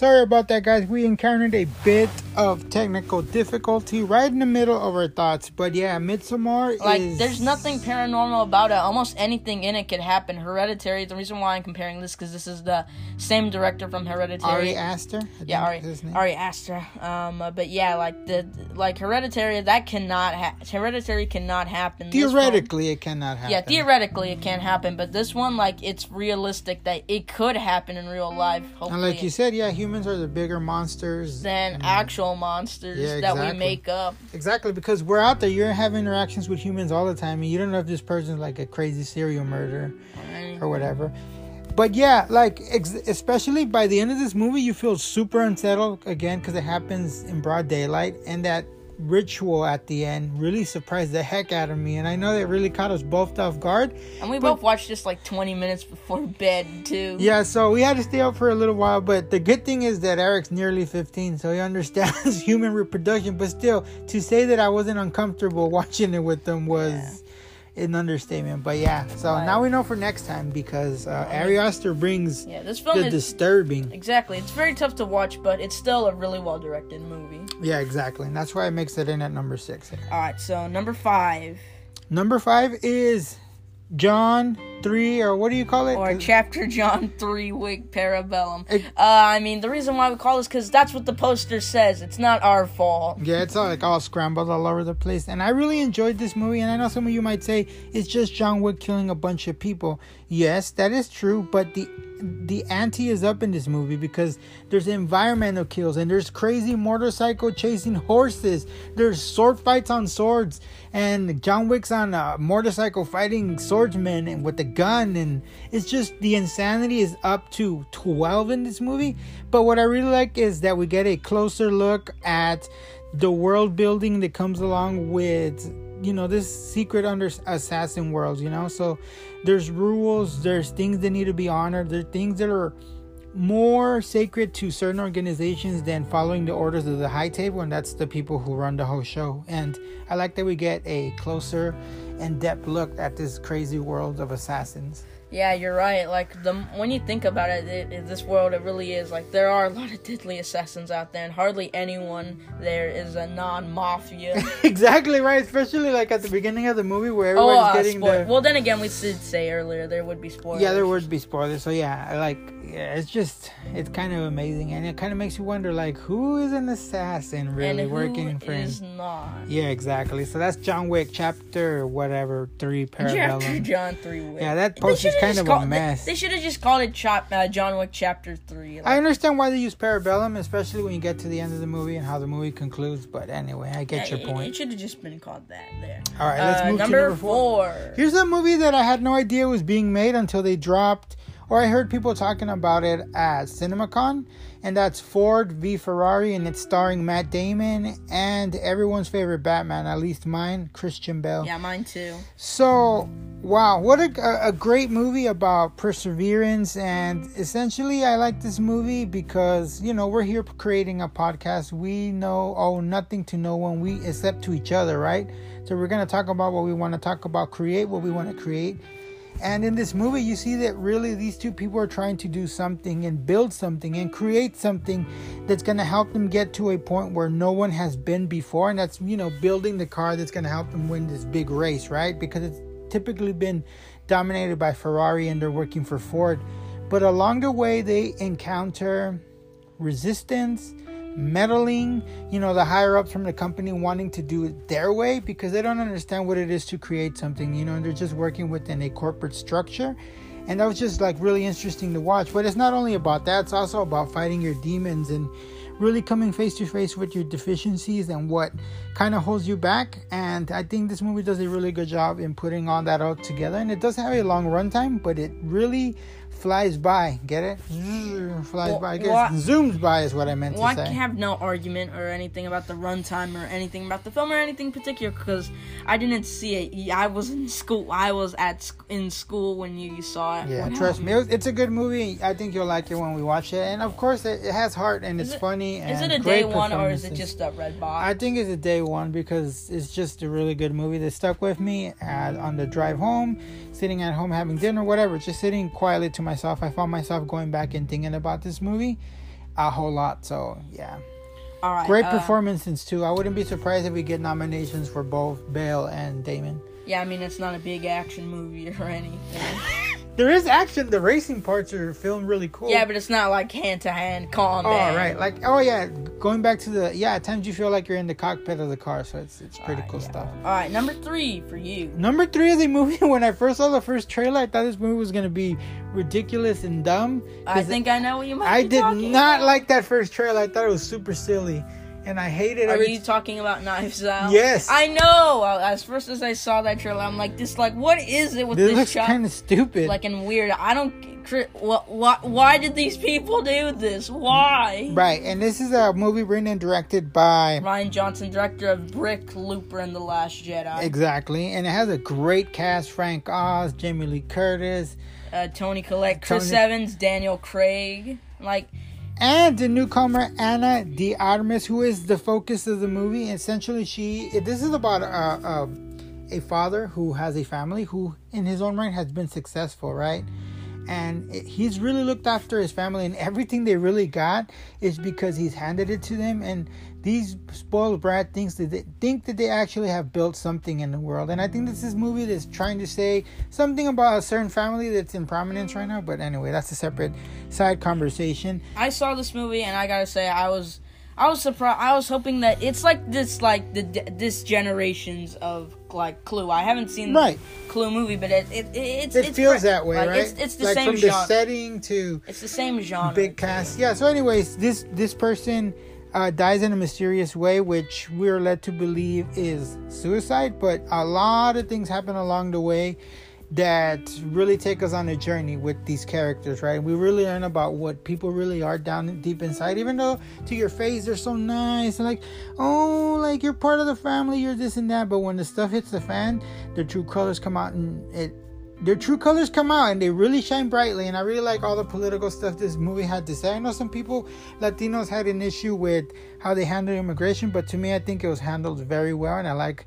Sorry about that, guys. We encountered a bit of technical difficulty right in the middle of our thoughts. But yeah, Midsommar is like is. there's nothing paranormal about it almost anything in it could happen hereditary the reason why i'm comparing this because this is the same director from hereditary Ari Aster. Yeah, Ari, is his name. Ari Aster. Um, but yeah, like the like Hereditary, that cannot ha- Hereditary cannot happen. One- Theoretically, it cannot happen. yeah, theoretically it can't happen, but this one, like, it's realistic that it could happen in real life. Hopefully, And like you said, yeah, humans are the bigger monsters. than actual monsters Yeah, that we make up. Exactly, because we're out there. You're having interactions with humans all the time, and you don't know if this person's like a crazy serial murderer or whatever. But yeah, like ex- especially by the end of this movie, you feel super unsettled again because it happens in broad daylight, and that ritual at the end really surprised the heck out of me. And I know that really caught us both off guard. And we But- both watched this like 20 minutes before (laughs) bed too. Yeah, so we had to stay up for a little while, but the good thing is that Eric's nearly 15, so he understands (laughs) human reproduction. But still, to say that I wasn't uncomfortable (laughs) watching it with them was an understatement. But yeah, so Right. now we know for next time because uh, Ari Aster brings Yeah, this film the is disturbing. exactly. It's very tough to watch, but it's still a really well directed movie. Yeah, exactly. And that's why it makes it in at number six here. All right, so number five Number five is John 3, or what do you call it? or Chapter John Three Wick Parabellum. It- uh, I mean, the reason why we call this because that's what the poster says. It's not our fault. Yeah, it's all like all scrambled all over the place. And I really enjoyed this movie. And I know some of you might say it's just John Wick killing a bunch of people. Yes, that is true. But the the ante is up in this movie because there's environmental kills and there's crazy motorcycle chasing horses. There's sword fights on swords and John Wick's on a motorcycle fighting swordsmen and with a gun and it's just the insanity is up to 12 in this movie. But what I really like is that we get a closer look at the world building that comes along with you know this secret under assassin world you know so there's rules there's things that need to be honored there's things that are more sacred to certain organizations than following the orders of the high table and that's the people who run the whole show. And i like that we get a closer and depth look at this crazy world of assassins Yeah, you're right. Like the when you think about it, it, it, this world it really is like there are a lot of deadly assassins out there, and hardly anyone there is a non-mafia. (laughs) exactly right especially like at the beginning of the movie where oh, everyone's uh, getting spoil- the well, then again, we did say earlier there would be spoilers. Yeah, there would be spoilers. So yeah, like yeah, it's just it's kind of amazing, and it kind of makes you wonder like who is an assassin really and working for him? is not. Yeah, exactly. So that's John Wick chapter whatever three parallel. Chapter John three. Wick. Yeah, that They poster's should should've kind of called- a mess. They, should have just called it Chop, uh, John Wick Chapter Three. I understand why they use Parabellum, especially when you get to the end of the movie and how the movie concludes. But anyway, I get your it, point. It should have just been called that. There. All right, let's Uh, move number to number four. four. Here's a movie that I had no idea was being made until they dropped, or I heard people talking about it at CinemaCon, and that's Ford v Ferrari, and it's starring Matt Damon and everyone's favorite Batman, at least mine, Christian Bale. Yeah, mine too. So, wow, what a, a- great movie about perseverance. And essentially, I like this movie because, you know, we're here creating a podcast. We know, owe nothing to no one, we except to each other, right? So, we're going to talk about what we want to talk about, create what we want to create. And in this movie, you see that really these two people are trying to do something and build something and create something that's going to help them get to a point where no one has been before. And that's, you know, building the car that's going to help them win this big race, right? Because it's typically been dominated by Ferrari and they're working for Ford. But along the way, they encounter resistance, meddling, you know, the higher ups from the company wanting to do it their way because they don't understand what it is to create something, you know, and they're just working within a corporate structure. And that was just like really interesting to watch. But it's not only about that, it's also about fighting your demons and really coming face to face with your deficiencies and what kind of holds you back. And I think this movie does a really good job in putting all that out together. And it does have a long runtime, but it really flies by. Get it? Zzz, Flies Well, by. I guess what- zooms by is what I meant to say. Well, I have no argument or anything about the runtime or anything about the film or anything particular because I didn't see it. I was in school. I was at sc- in school when you saw it. Yeah, Wow. trust me, it was- it's a good movie. I think you'll like it when we watch it, and of course, it, it has heart and it's it- funny. And Is it a great day one or is it just a red box? I think it's a day one because it's just a really good movie that stuck with me at, on the drive home, sitting at home having dinner, whatever, just sitting quietly to myself. I found myself going back and thinking about this movie a whole lot. So yeah, All right. great uh, performances too. I wouldn't be surprised if we get nominations for both Bale and Damon. Yeah, I mean it's not a big action movie or (laughs) anything. There is action. The racing parts are filmed really cool. yeah, but it's not like hand to hand combat. Oh right, like oh yeah, going back to the yeah. At times you feel like you're in the cockpit of the car, so it's it's pretty ah, cool stuff. All right, number three for you. Number three is a movie. (laughs) When I first saw the first trailer, I thought this movie was gonna be ridiculous and dumb. I think I know what you might. I did not about. like that first trailer. I thought it was super silly, and I hated it. Are every. you talking about Knives Out? Yes. I know. As first as I saw that trailer, I'm like, this like, what is it with this this, looks shot? kind of stupid. like and weird. I don't. What? What? Why did these people do this? Why? right, and this is a movie written and directed by Rian Johnson, director of Brick, Looper, and The Last Jedi. exactly, and it has a great cast: Frank Oz, Jamie Lee Curtis, Uh, Toni Collette, Chris Tony- Evans, Daniel Craig. Like, and the newcomer Ana de Armas, who is the focus of the movie. Essentially, she this is about a, a a father who has a family who, in his own right, has been successful, right? And he's really looked after his family, and everything they really got is because he's handed it to them. And these spoiled brat thinks that they think that they actually have built something in the world. And I think this is movie that's trying to say something about a certain family that's in prominence right now. But anyway, that's a separate side conversation. I saw this movie and I gotta say, I was, I was surprised. I was hoping that it's like this, like the this generations of like Clue. I haven't seen Right. the Clue movie, but it it, it it's It it's feels that way, Like, right? It's, it's the like same from genre. the setting to it's the same genre. big cast. Yeah. So, anyways, this this person uh, dies in a mysterious way, which we're led to believe is suicide. But a lot of things happen along the way that really take us on a journey with these characters, right? We really learn about what people really are down deep inside, even though to your face they're so nice and like, oh, like you're part of the family, you're this and that. But when the stuff hits the fan, their true colors come out and it their true colors come out and they really shine brightly and i really like all the political stuff this movie had to say i know some people latinos had an issue with how they handled immigration but to me i think it was handled very well and i like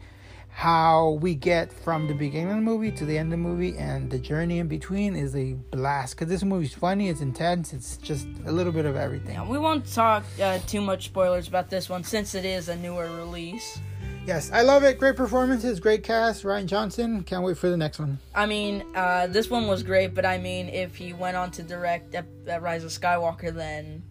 how we get from the beginning of the movie to the end of the movie and the journey in between is a blast because this movie's funny it's intense it's just a little bit of everything Yeah, we won't talk uh, too much spoilers about this one since it is a newer release. Yes i love it. Great performances great cast. Rian johnson can't wait for the next one. I mean, uh, this one was great, but I mean, if he went on to direct uh, Rise of Skywalker, then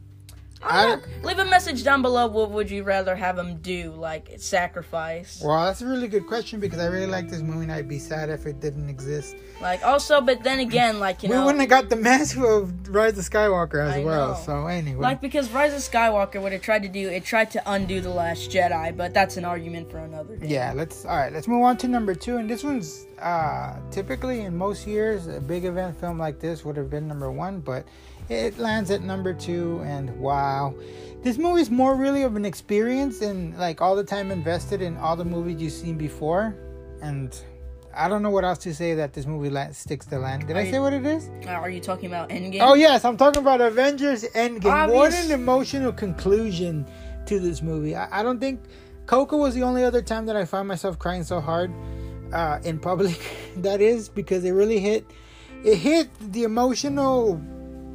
I. Leave a message down below. What would you rather have him do? Like sacrifice? Well, that's a really good question because I really like this movie, and I'd be sad if it didn't exist. Like also, but then again, like you we know, wouldn't have got the mask of Rise of Skywalker as I well. know. So anyway, like because Rise of Skywalker, what it tried to do, it tried to undo the Last Jedi, but that's an argument for another day. yeah, let's all right. Let's move on to number two, and this one's uh, typically in most years a big event film like this would have been number one, but it lands at number two, and wow. This movie's more really of an experience and like all the time invested in all the movies you've seen before, and I don't know what else to say that this movie la- sticks the land. Did I Are you- say what it is? Uh, are you talking about Endgame? Oh yes, I'm talking about Avengers Endgame. What an emotional conclusion to this movie. I, I don't think Coco was the only other time that I found myself crying so hard uh, in public. (laughs) that is because it really hit. It hit the emotional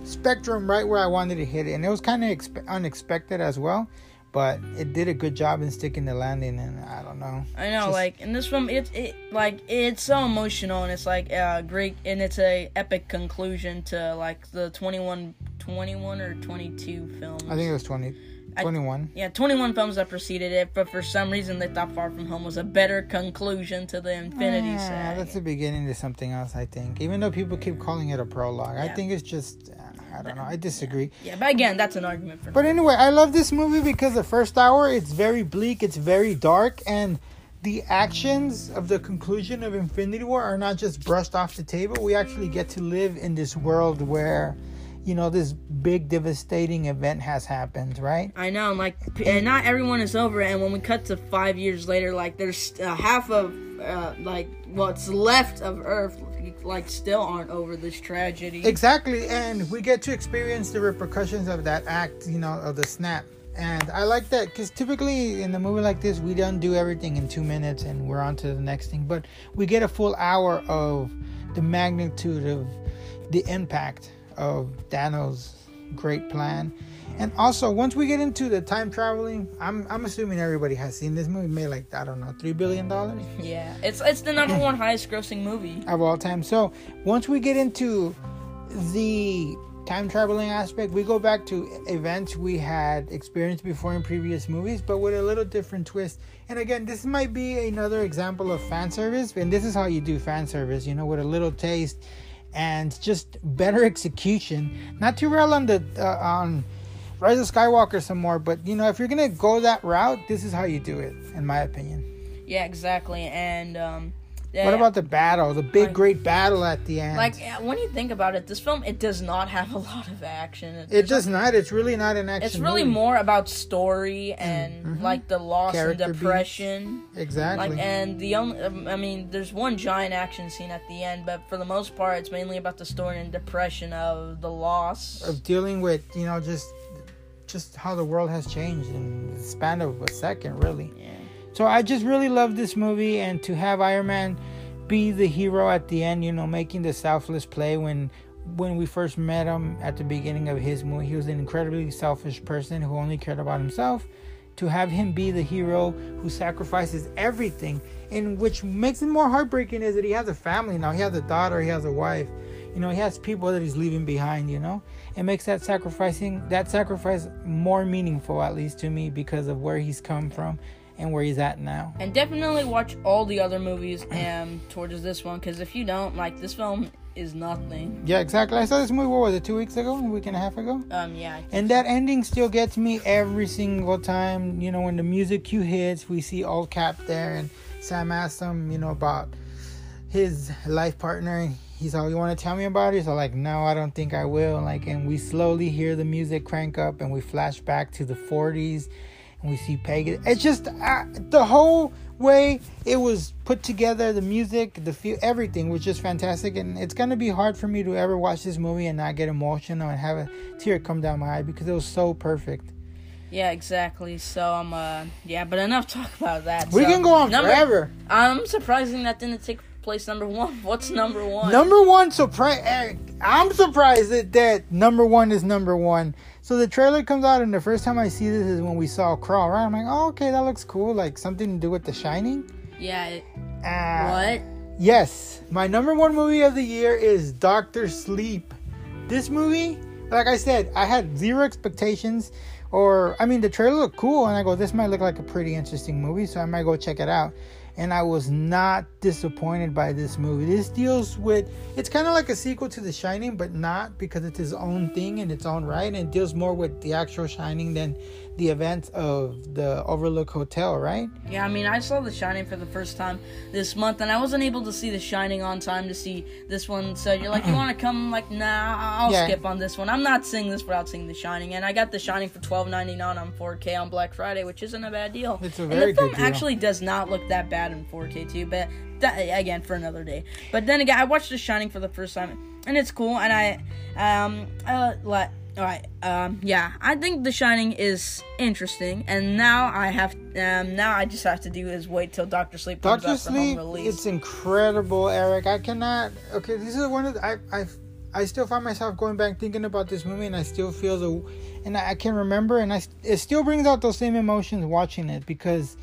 spectrum right where I wanted to hit it, and it was kind of expe- unexpected as well. But it did a good job in sticking the landing, and I don't know. I know, Just- like in this film, it's it like it's so emotional and it's like uh great and it's a epic conclusion to like the 21, 21 or twenty two films. I think it was 20, 21. yeah, twenty one films that preceded it, but for some reason they thought Far From Home was a better conclusion to the Infinity Ah, Saga. That's the beginning to something else, I think. Even though people keep calling it a prologue, I think it's just, I don't know. I disagree. Yeah, but again, that's an argument for. But anyway, I love this movie because the first hour it's very bleak, it's very dark, and the actions of the conclusion of Infinity War are not just brushed off the table. We actually get to live in this world where, you know, this big devastating event has happened, right? I know, like, and not everyone is over it. And when we cut to five years later, like, there's uh, half of, uh, like, what's left of Earth, like, still aren't over this tragedy. Exactly, and we get to experience the repercussions of that act, you know, of the snap. And I like that because typically in a movie like this, we don't do everything in two minutes and we're on to the next thing. But we get a full hour of the magnitude of the impact of Thanos's great plan. And also, once we get into the time traveling, I'm, I'm assuming everybody has seen this movie. Made like I don't know, three billion dollars (laughs) yeah, it's it's the number one highest grossing movie. of all time. So once we get into the time traveling aspect, we go back to events we had experienced before in previous movies, but with a little different twist. And again, this might be another example of fan service, and this is how you do fan service, you know, with a little taste and just better execution. Not to rail on the uh, on Rise of Skywalker some more, but you know, if you're gonna go that route, this is how you do it, in my opinion. Yeah, exactly. And um, yeah, What about the battle, the big Like- great battle at the end? like when you think about it, this film it does not have a (laughs) lot of action. It There's does not. It's really not an action. It's really movie. more about story and like the loss Character and beats. depression. exactly. Like and the only, um, I mean, there's one giant action scene at the end, but for the most part, it's mainly about the story and depression of the loss. of dealing with you know just just how the world has changed in the span of a second, really. Yeah. So I just really love this movie, and to have Iron Man be the hero at the end, you know, making the selfless play when when we first met him at the beginning of his movie, he was an incredibly selfish person who only cared about himself. To have him be the hero who sacrifices everything, and which makes it more heartbreaking is that he has a family now. He has a daughter, he has a wife. You know, he has people that he's leaving behind. You know, it makes that sacrificing that sacrifice more meaningful, at least to me, because of where he's come from and where he's at now. And definitely watch all the other movies (clears throat) um towards this one, because if you don't, like this film is nothing. Yeah, exactly. I saw this movie. What was it? Two weeks ago, a week and a half ago. Um, yeah. And that ending still gets me every single time. You know, when the music cue hits, we see Old Cap there, and Sam asks him, you know, about his life partner. He's all, "You want to tell me about it?" So like, "No, I don't think I will." Like, and we slowly hear the music crank up, and we flash back to the '40s, and we see Peggy. It's just uh, the whole way it was put together. The music, the feel, everything was just fantastic. And it's gonna be hard for me to ever watch this movie and not get emotional and have a tear come down my eye because it was so perfect. Yeah, exactly. So um, uh, yeah, but enough talk about that. We So, can go on number, forever. I'm surprising that didn't take place number one. (laughs) What's number one? Number one surprise. I'm surprised that, that number one is number one. So the trailer comes out, and the first time I see this is when we saw Crawl. Right? I'm like, oh, okay, that looks cool. Like something to do with The Shining. Yeah. It, Ah, what? Yes, my number one movie of the year is Doctor Sleep. This movie, like I said, I had zero expectations. or I mean, the trailer looked cool, and I go, this might look like a pretty interesting movie, so I might go check it out. And I was not disappointed by this movie. This deals with it's kind of like a sequel to The Shining, but not because it's its own thing in its own right, and it deals more with the actual Shining than the events of the Overlook Hotel, right? Yeah, I mean, I saw The Shining for the first time this month, and I wasn't able to see The Shining on time to see this one. So you're like, you want (clears throat) to come? I'm like, nah, I'll Yeah. skip on this one. I'm not seeing this without seeing The Shining, and I got The Shining for twelve ninety nine on 4K on Black Friday, which isn't a bad deal. It's a very and the film actually does not look that bad in 4K too, but that, again for another day. But then again, I watched The Shining for the first time, and it's cool, and I um uh let. All right. Um. Yeah. I think The Shining is interesting, and now I have. Um. Now I just have to do is wait till Doctor Sleep comes Doctor out for home Sleep, release. it's incredible, Eric. I cannot. Okay, this is one of the, I I I still find myself going back thinking about this movie, and I still feel the, and I, I can remember, and I it still brings out those same emotions watching it because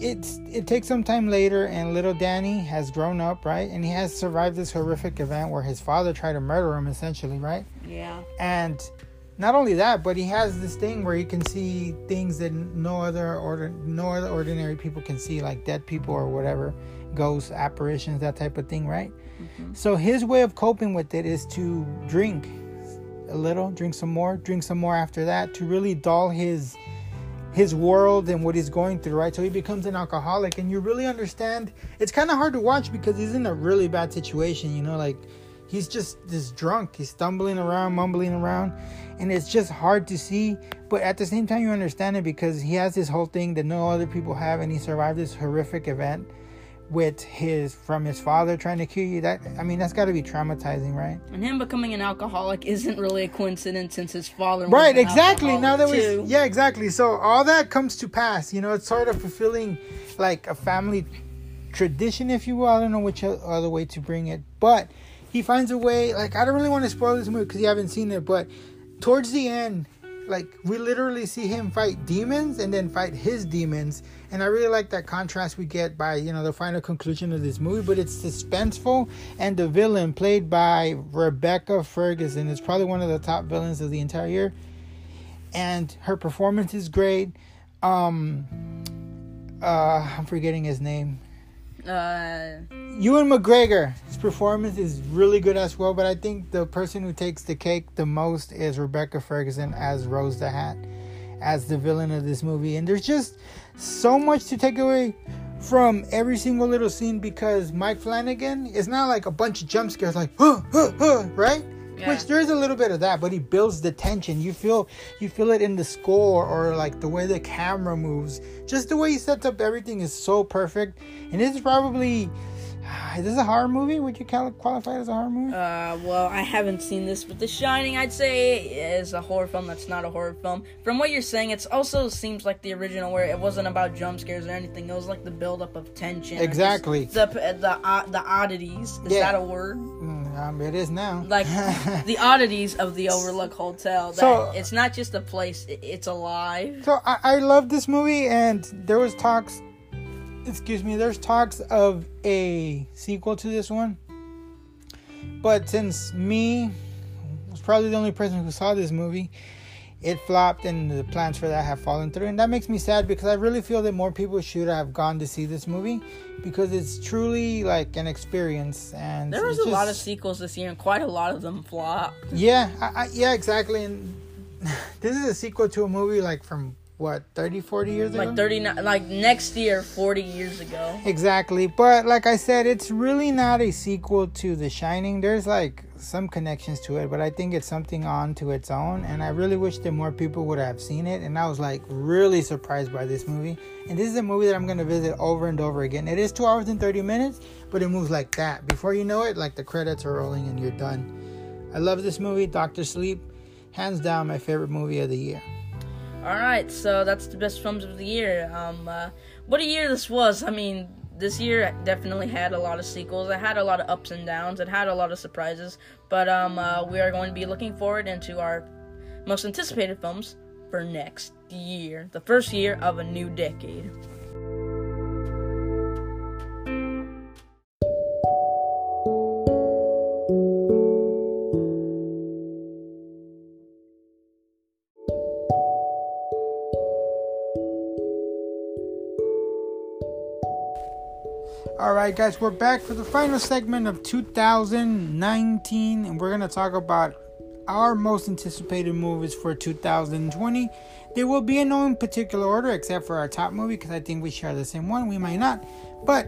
it's it takes some time later, and little Danny has grown up, right, and he has survived this horrific event where his father tried to murder him, essentially, right, yeah. and. Not only that, but he has this thing where he can see things that no other order, no other ordinary people can see, like dead people or whatever, ghosts, apparitions, that type of thing, right? Mm-hmm. So his way of coping with it is to drink a little, drink some more, drink some more after that, to really dull his his world and what he's going through, right? So he becomes an alcoholic, and you really understand. It's kind of hard to watch because he's in a really bad situation, you know, like he's just this drunk, he's stumbling around, mumbling around, and it's just hard to see. But at the same time, you understand it because he has this whole thing that no other people have, and he survived this horrific event with his from his father trying to kill you. That I mean, that's got to be traumatizing, right? And him becoming an alcoholic isn't really a coincidence since his father. Was Right, exactly. Now that too. yeah, exactly. So all that comes to pass. You know, it's sort of fulfilling like a family tradition, if you will. I don't know which other way to bring it, but he finds a way. Like I don't really want to spoil this movie because you haven't seen it, but towards the end, like we literally see him fight demons and then fight his demons, and I really like that contrast we get by you know the final conclusion of this movie. But it's suspenseful, and the villain played by Rebecca Ferguson is probably one of the top villains of the entire year and her performance is great. Um, uh, I'm forgetting his name. Uh, Ewan McGregor, his performance is really good as well. But I think the person who takes the cake the most is Rebecca Ferguson as Rose the Hat, as the villain of this movie. And there's just so much to take away from every single little scene because Mike Flanagan is not like a bunch of jump scares, like huh, huh, huh, right? Yeah. Which there is a little bit of that, but he builds the tension. You feel you feel it in the score or like the way the camera moves. Just the way he sets up everything is so perfect. And is probably is this a horror movie? Would you qualify it as a horror movie? uh, well, I haven't seen this, but The Shining, I'd say, is a horror film that's not a horror film. From what you're saying, it also seems like the original, where it wasn't about jump scares or anything. It was like the buildup of tension. Exactly. The the uh, the oddities. Is Yeah. that a word? Mm, um, it is now. Like (laughs) the oddities of the Overlook Hotel. That So- it's not just a place; it's alive. So I, I love this movie, and there was talks. Excuse me. There's talks of a sequel to this one, but since me was probably the only person who saw this movie, it flopped, and the plans for that have fallen through, and that makes me sad because I really feel that more people should have gone to see this movie because it's truly like an experience. And There was a lot of sequels this year, and quite a lot of them flopped. yeah, I, I, yeah, exactly. And (laughs) this is a sequel to a movie like from what 30, 40 years ago. Like thirty nine, like next year, forty years ago. Exactly. But like I said, it's really not a sequel to The Shining. There's like some connections to it, but I think it's something on to its own. And I really wish that more people would have seen it. And I was like really surprised by this movie. And this is a movie that I'm going to visit over and over again. It is two hours and 30 minutes, but it moves like that. Before you know it, like the credits are rolling and you're done. I love this movie, Doctor Sleep. Hands down, my favorite movie of the year. All right, so that's the best films of the year. Um, uh, what a year this was. I mean, this year definitely had a lot of sequels. It had a lot of ups and downs. It had a lot of surprises. But um, uh, we are going to be looking forward into our most anticipated films for next year, the first year of a new decade. All right, guys, we're back for the final segment of 2019, and we're gonna talk about our most anticipated movies for 2020. There will be in no particular order except for our top movie because I think we share the same one. We might not, but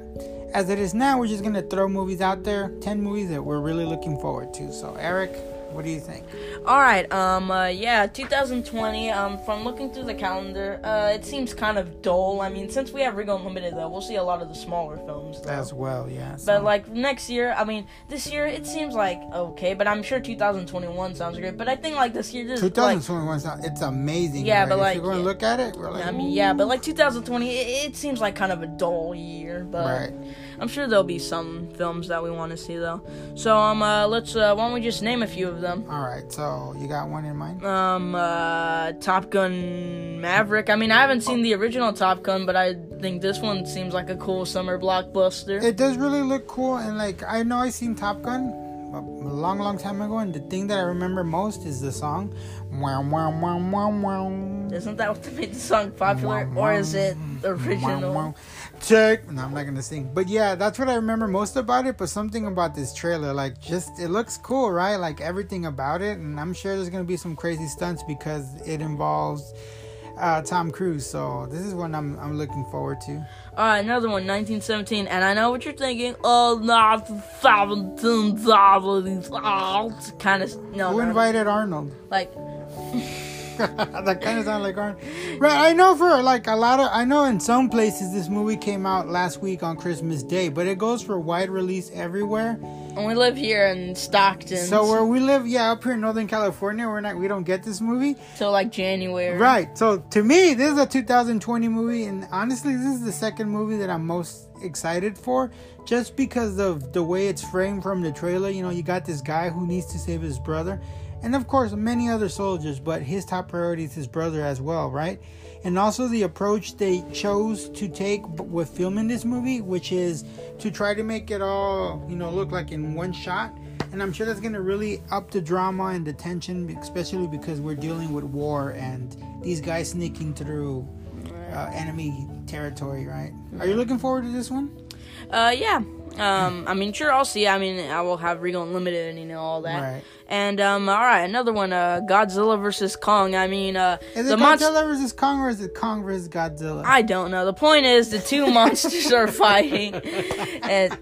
as it is now, we're just gonna throw movies out there, 10 movies that we're really looking forward to. So, Eric, what do you think? All right. Um. Uh, yeah. 2020. Um. From looking through the calendar, uh, it seems kind of dull. I mean, since we have Regal Unlimited, though, we'll see a lot of the smaller films. Though. As well, yeah. But like next year, I mean, this year it seems like okay, but I'm sure 2021 sounds great. But I think like this year, like 2021 sound- it's amazing. Yeah, right? but, if like, you're going to look at it, we're like, I mean, yeah, but like 2020, it, it seems like kind of a dull year. But Right. I'm sure there'll be some films that we want to see though. So um, uh, let's uh, why don't we just name a few of them? all right. So you got one in mind? Um, uh, Top Gun Maverick. I mean, I haven't seen the original Top Gun, but I think this one seems like a cool summer blockbuster. It does really look cool, and like I know I seen Top Gun a long, long time ago, and the thing that I remember most is the song. Wow, wow, wow, wow, wow. Isn't that what made the song popular, or is it the original? Check. No, I'm not gonna sing. But yeah, that's what I remember most about it. But something about this trailer, like just it looks cool, right? Like everything about it, and I'm sure there's gonna be some crazy stunts because it involves uh, Tom Cruise. So this is one I'm I'm looking forward to. All right, another one, 1917, and I know what you're thinking. Oh, not 17 dollars. Kind of no, Who invited Arnold? like (laughs) (laughs) that kind of sounds like Arnold. Right, I know for like a lot of, I know in some places this movie came out last week on Christmas Day, but it goes for wide release everywhere. and we live here in Stockton, So where we live, yeah, up here in Northern California, we're not, we don't get this movie. till like January. Right. So to me, this is a 2020 movie, and honestly, this is the second movie that I'm most excited for, just because of the way it's framed from the trailer. You know, you got this guy who needs to save his brother, and of course, many other soldiers, but his top priority is his brother as well, right? And also the approach they chose to take with filming this movie, which is to try to make it all, you know, look like in one shot. And I'm sure that's going to really up the drama and the tension, especially because we're dealing with war and these guys sneaking through uh, enemy territory, right? Are you looking forward to this one? Uh, yeah. Um, I mean, sure, I'll see. I mean, I will have Regal Unlimited and you know all that. Right. And um, all right, another one. Uh, Godzilla versus Kong. I mean, uh, Is it. Godzilla versus Kong or is it Kong versus Godzilla? I don't know. The point is, the two (laughs) monsters are fighting, (laughs) and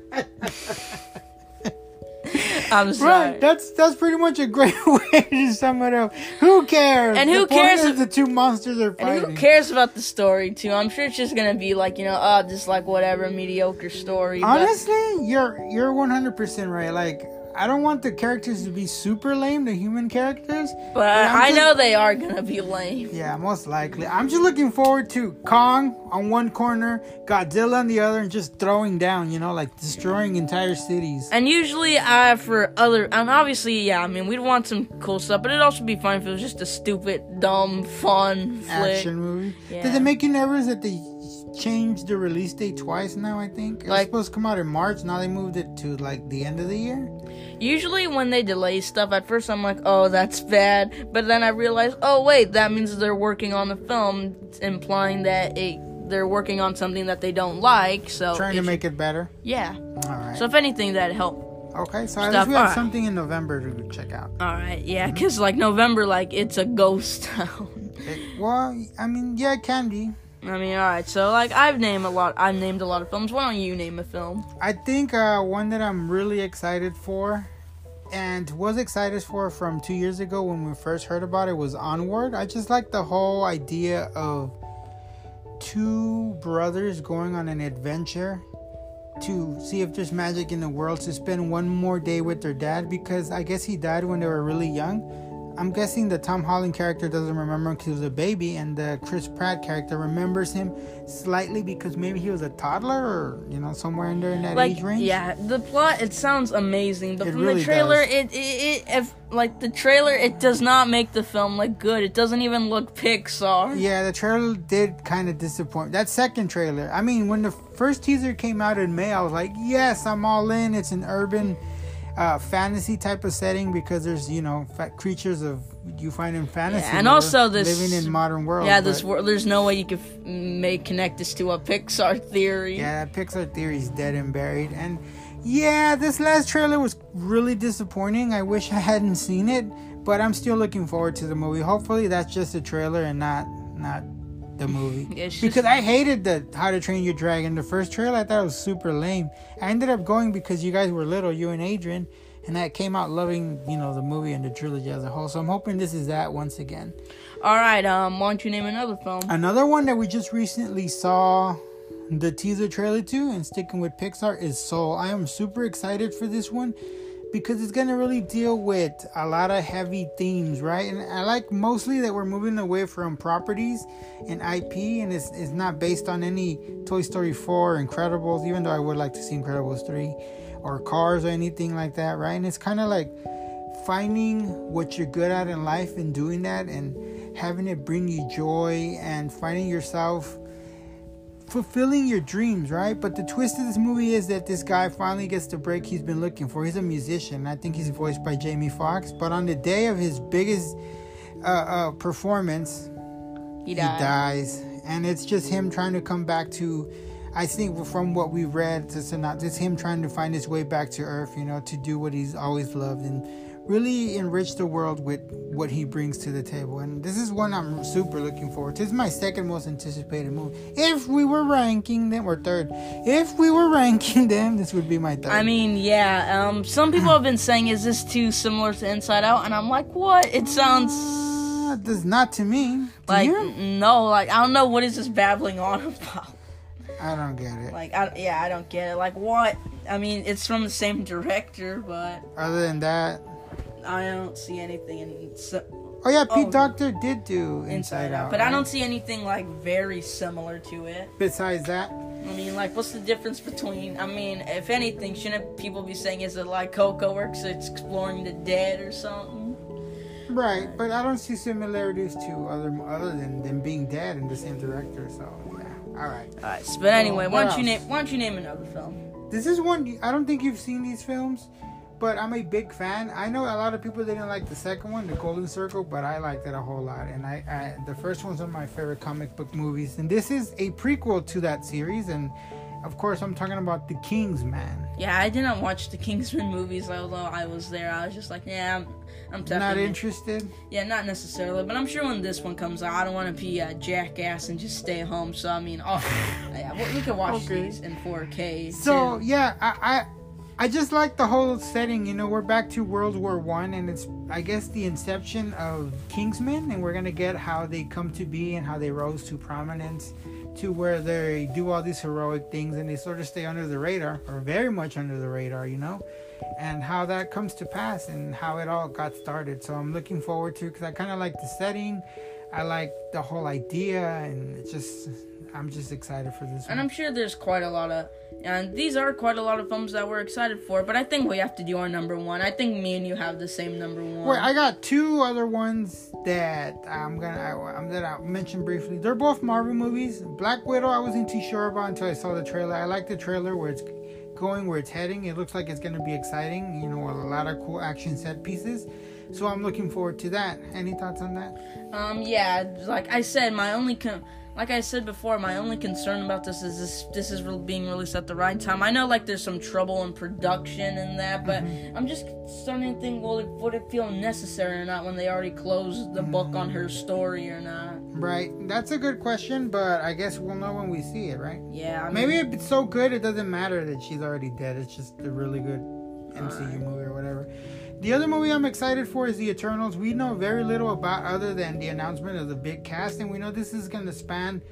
(laughs) I'm sorry. Right, that's that's pretty much a great (laughs) way to sum it up. Who cares? And who The cares if- the two monsters are And fighting. who cares about the story too? I'm sure it's just gonna be like you know, uh, just like whatever mediocre story. but- Honestly, you're you're 100% right. Like I don't want the characters to be super lame, the human characters. but, I'm I, just- know they are gonna be lame. Yeah, most likely. I'm just looking forward to Kong on one corner, Godzilla on the other, and just throwing down. You know, like destroying entire cities. And usually, I for other, and obviously, yeah, I mean, we'd want some cool stuff, but it'd also be fun if it was just a stupid, dumb, fun flick. Action movie. Yeah. Did it make you nervous that they changed the release date twice now? I think it was supposed to come out in March. Now they moved it to like the end of the year. Usually, when they delay stuff, at first I'm like, oh, that's bad. But then I realize, oh, wait, that means they're working on the film, implying that it, they're working on something that they don't like. So, Trying to make it better. yeah. All right. So, if anything, that helped. okay, so at stuff, least we have alright. something in November to check out. All right, yeah, mm-hmm. because like November, like it's a ghost (laughs) town. It- well, I mean, yeah, it can be. I mean, all right, so like I've named a lot. I've named a lot of films. Why don't you name a film? I think uh, one that I'm really excited for and was excited for from two years ago when we first heard about it was Onward. I just like the whole idea of two brothers going on an adventure to see if there's magic in the world to spend one more day with their dad because I guess he died when they were really young. I'm guessing the Tom Holland character doesn't remember him because he was a baby, and the Chris Pratt character remembers him slightly because maybe he was a toddler or you know somewhere in there in that Like, age range. yeah, the plot it sounds amazing, but It from really the trailer, does. it, it it if like the trailer, it does not make the film look good. It doesn't even look Pixar. Yeah, the trailer did kind of disappoint. That second trailer, I mean, when the first teaser came out in May, I was like, yes, I'm all in. It's an urban uh, fantasy type of setting because there's, you know, creatures of, you find in fantasy. Yeah, and also this- living in modern world. Yeah, this world there's no way you could f- make connect this to a Pixar theory. Yeah, that Pixar theory is dead and buried. And yeah, this last trailer was really disappointing. I wish I hadn't seen it, but I'm still looking forward to the movie. Hopefully, that's just a trailer and not not the movie. (laughs) Because I hated the How to Train Your Dragon. The first trailer, I thought was super lame. I ended up going because you guys were little, you and Adrian, and I came out loving you know the movie and the trilogy as a whole. So I'm hoping this is that once again. All right, um, why don't you name another film? Another one that we just recently saw the teaser trailer to, and sticking with Pixar, is Soul. I am super excited for this one because it's gonna really deal with a lot of heavy themes, right? And I like mostly that we're moving away from properties and IP, and it's, it's not based on any Toy Story 4, Incredibles, even though I would like to see Incredibles 3, or Cars or anything like that, right? And it's kind of like finding what you're good at in life and doing that and having it bring you joy and finding yourself fulfilling your dreams, right? But the twist of this movie is that this guy finally gets the break he's been looking for. He's a musician. I think he's voiced by Jamie Foxx. But on the day of his biggest uh, uh, performance, He he dies, and it's just him trying to come back to. I think from what we read, it's not just him trying to find his way back to Earth, you know, to do what he's always loved and really enrich the world with what he brings to the table. And this is one I'm super looking forward to. This is my second most anticipated movie. If we were ranking them, or third, if we were (laughs) ranking them, this would be my third. I mean, yeah. Um, some people have been saying, "Is this too similar to Inside Out?" And I'm like, "What? It sounds Uh, does not to me. Like you? no. Like I don't know what is this babbling on about. I don't get it. Like I yeah, I don't get it. Like what? I mean, it's from the same director, but Other than that, I don't see anything in so, oh yeah, Pete Oh. Docter did do Inside, Inside Out, but I don't see anything like very similar to it. Besides that, I mean, like, what's the difference between? I mean, if anything, shouldn't people be saying is it like Coco works? It's exploring the dead or something? right? But I don't see similarities to other other than them being dead and the same director. So yeah, all right. All right, but anyway, why don't you name? Why don't you name another film? This is one I don't think you've seen these films, but I'm a big fan. I know a lot of people didn't like the second one, The Golden Circle, but I liked it a whole lot. And I, I the first one's one of my favorite comic book movies, and this is a prequel to that series. And of course, I'm talking about The King's Man. Yeah, I didn't watch the Kingsman movies, although I was there. I was just like, yeah, I'm, I'm Not interested. Yeah, not necessarily, but I'm sure when this one comes out, I don't want to be a jackass and just stay home. So I mean, oh, (laughs) yeah, we, we can watch Okay. these in 4K. So too. yeah, I, I I just like the whole setting. You know, we're back to World War One, and it's I guess the inception of Kingsmen, and we're gonna get how they come to be and how they rose to prominence, to where they do all these heroic things, and they sort of stay under the radar, or very much under the radar. You know. And how that comes to pass and how it all got started. So I'm looking forward to because I kind of like the setting. I like the whole idea, and it's just I'm just excited for this And one. I'm sure there's quite a lot of, and these are quite a lot of films that we're excited for. But I think we have to do our number one. I think me and you have the same number one. Wait, I got two other ones that I'm gonna I, I'm that I mention briefly. They're both Marvel movies. Black Widow, I wasn't too sure about until I saw the trailer. I like the trailer where it's going, where it's heading. It looks like it's gonna be exciting. You know, with a lot of cool action set pieces. So I'm looking forward to that. Any thoughts on that? Um, yeah, like I said, my only con- like I said before, my only concern about this is this this is being released at the right time. I know like there's some trouble in production and that, but mm-hmm. I'm just starting to think, well, it, would it feel necessary or not when they already closed the book on her mm-hmm. story or not? Right. That's a good question, but I guess we'll know when we see it, right? Yeah, I mean, Maybe if it's so good, it doesn't matter that she's already dead. It's just a really good MCU movie or whatever. The other movie I'm excited for is The Eternals. We know very little about other than the announcement of the big cast, and we know this is going to span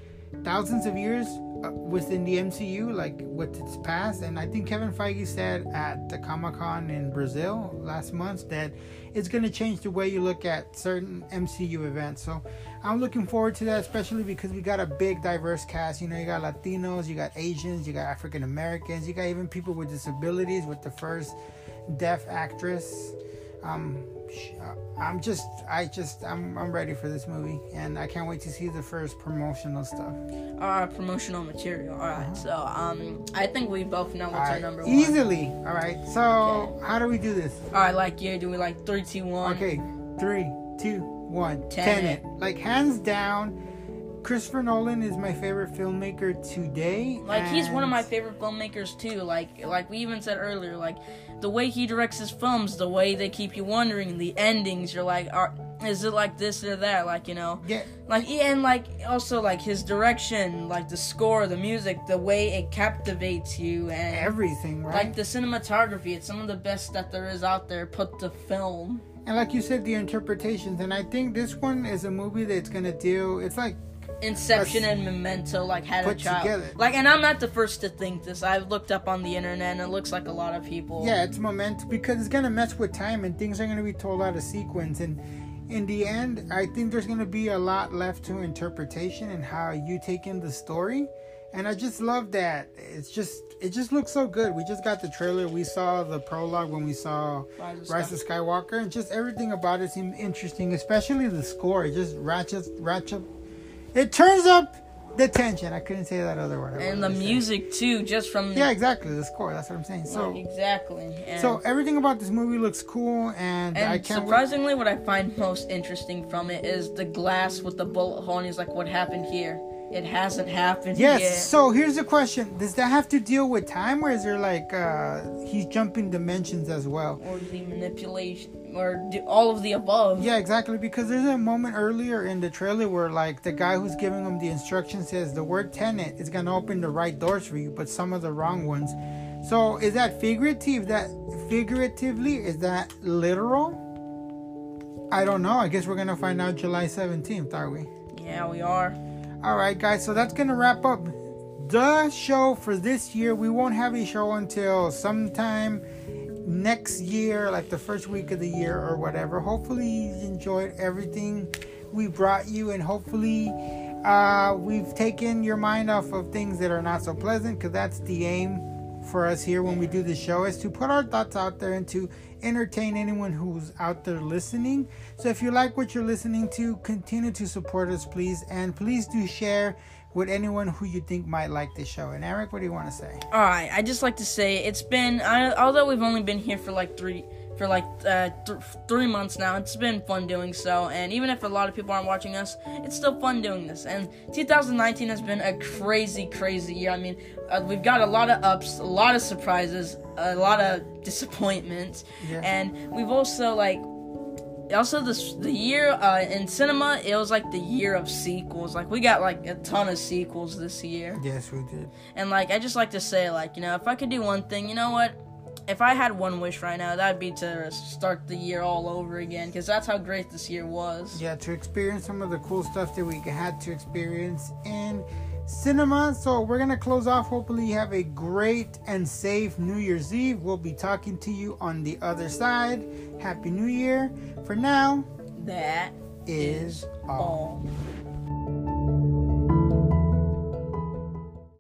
thousands of years uh, within the MCU, like with its past. And I think Kevin Feige said at the Comic Con in Brazil last month that it's going to change the way you look at certain MCU events. So I'm looking forward to that, especially because we got a big, diverse cast. You know, you got Latinos, you got Asians, you got African Americans, you got even people with disabilities with the first deaf actress. Um, uh, I'm just, I just, I'm, I'm ready for this movie, and I can't wait to see the first promotional stuff. our promotional material. All right, so um, I think we both know what's All our right, number one. easily. All right. So how do we do this? All right, like you, do we like three, two, one? Okay, three, two, one. Tenet. Like hands down, Christopher Nolan is my favorite filmmaker today. Like he's one of my favorite filmmakers too. Like like we even said earlier, like the way he directs his films, the way they keep you wondering, the endings. You're like, are is it like this or that? Like you know, Yeah, like and like also like his direction, like the score, the music, the way it captivates you, and everything, right? like the cinematography. It's some of the best that there is out there put to film. and like you said, the interpretations. And I think this one is a movie that's gonna deal. It's like Inception and Memento like had a child. together. Like, and I'm not the first to think this. I've looked up on the internet, and it looks like a lot of people. Yeah, it's Memento because it's gonna mess with time and things are gonna be told out of sequence. And in the end, I think there's gonna be a lot left to interpretation and how you take in the story. And I just love that. It's just it just looks so good. We just got the trailer. We saw the prologue when we saw Rise of Rise of Skywalker, and just everything about it seemed interesting, especially the score. It just ratchets, ratchet. It turns up the tension. I couldn't say that other word. I and the music too, just from Yeah, exactly. The score. That's what I'm saying. So. Like, exactly. And, So everything about this movie looks cool, and, and I can't wait. surprisingly, what I find most interesting from it is the glass with the bullet hole. And he's like, "What happened here? It hasn't happened Yes. yet." Yes. So here's the question: Does that have to deal with time, or is there like uh he's jumping dimensions as well? or the manipulation, or all of the above. Yeah, exactly. Because there's a moment earlier in the trailer where like the guy who's giving him the instructions says the word Tenet is gonna open the right doors for you, but some of the wrong ones. So is that figurative? That figuratively is that literal? I don't know. I guess we're gonna find out July 17th, are we? Yeah, we are. All right, guys. So that's gonna wrap up the show for this year. We won't have a show until sometime next year, like the first week of the year or whatever. Hopefully, you enjoyed everything we brought you, and hopefully, uh, we've taken your mind off of things that are not so pleasant. Because that's the aim for us here when we do the show is to put our thoughts out there and to entertain anyone who's out there listening. So if you like what you're listening to, continue to support us, please, and please do share with anyone who you think might like the show. And Eric, what do you want to say? All right, I just like to say it's been I, although we've only been here for like three for like uh, th- three months now. It's been fun doing so, and even if a lot of people aren't watching us, it's still fun doing this. And 2019 has been a crazy, crazy year. I mean, uh, we've got a lot of ups, a lot of surprises, a lot of disappointments, Yeah. and we've also like also this the year uh, in cinema it was like the year of sequels like we got like a ton of sequels this year Yes, we did. and like I just like to say like you know if I could do one thing, you know what? If I had one wish right now, that'd be to start the year all over again because that's how great this year was. Yeah, to experience some of the cool stuff that we had to experience in cinema. So we're gonna close off. Hopefully, you have a great and safe New Year's Eve. We'll be talking to you on the other side. Happy New Year. For now, That is all. all.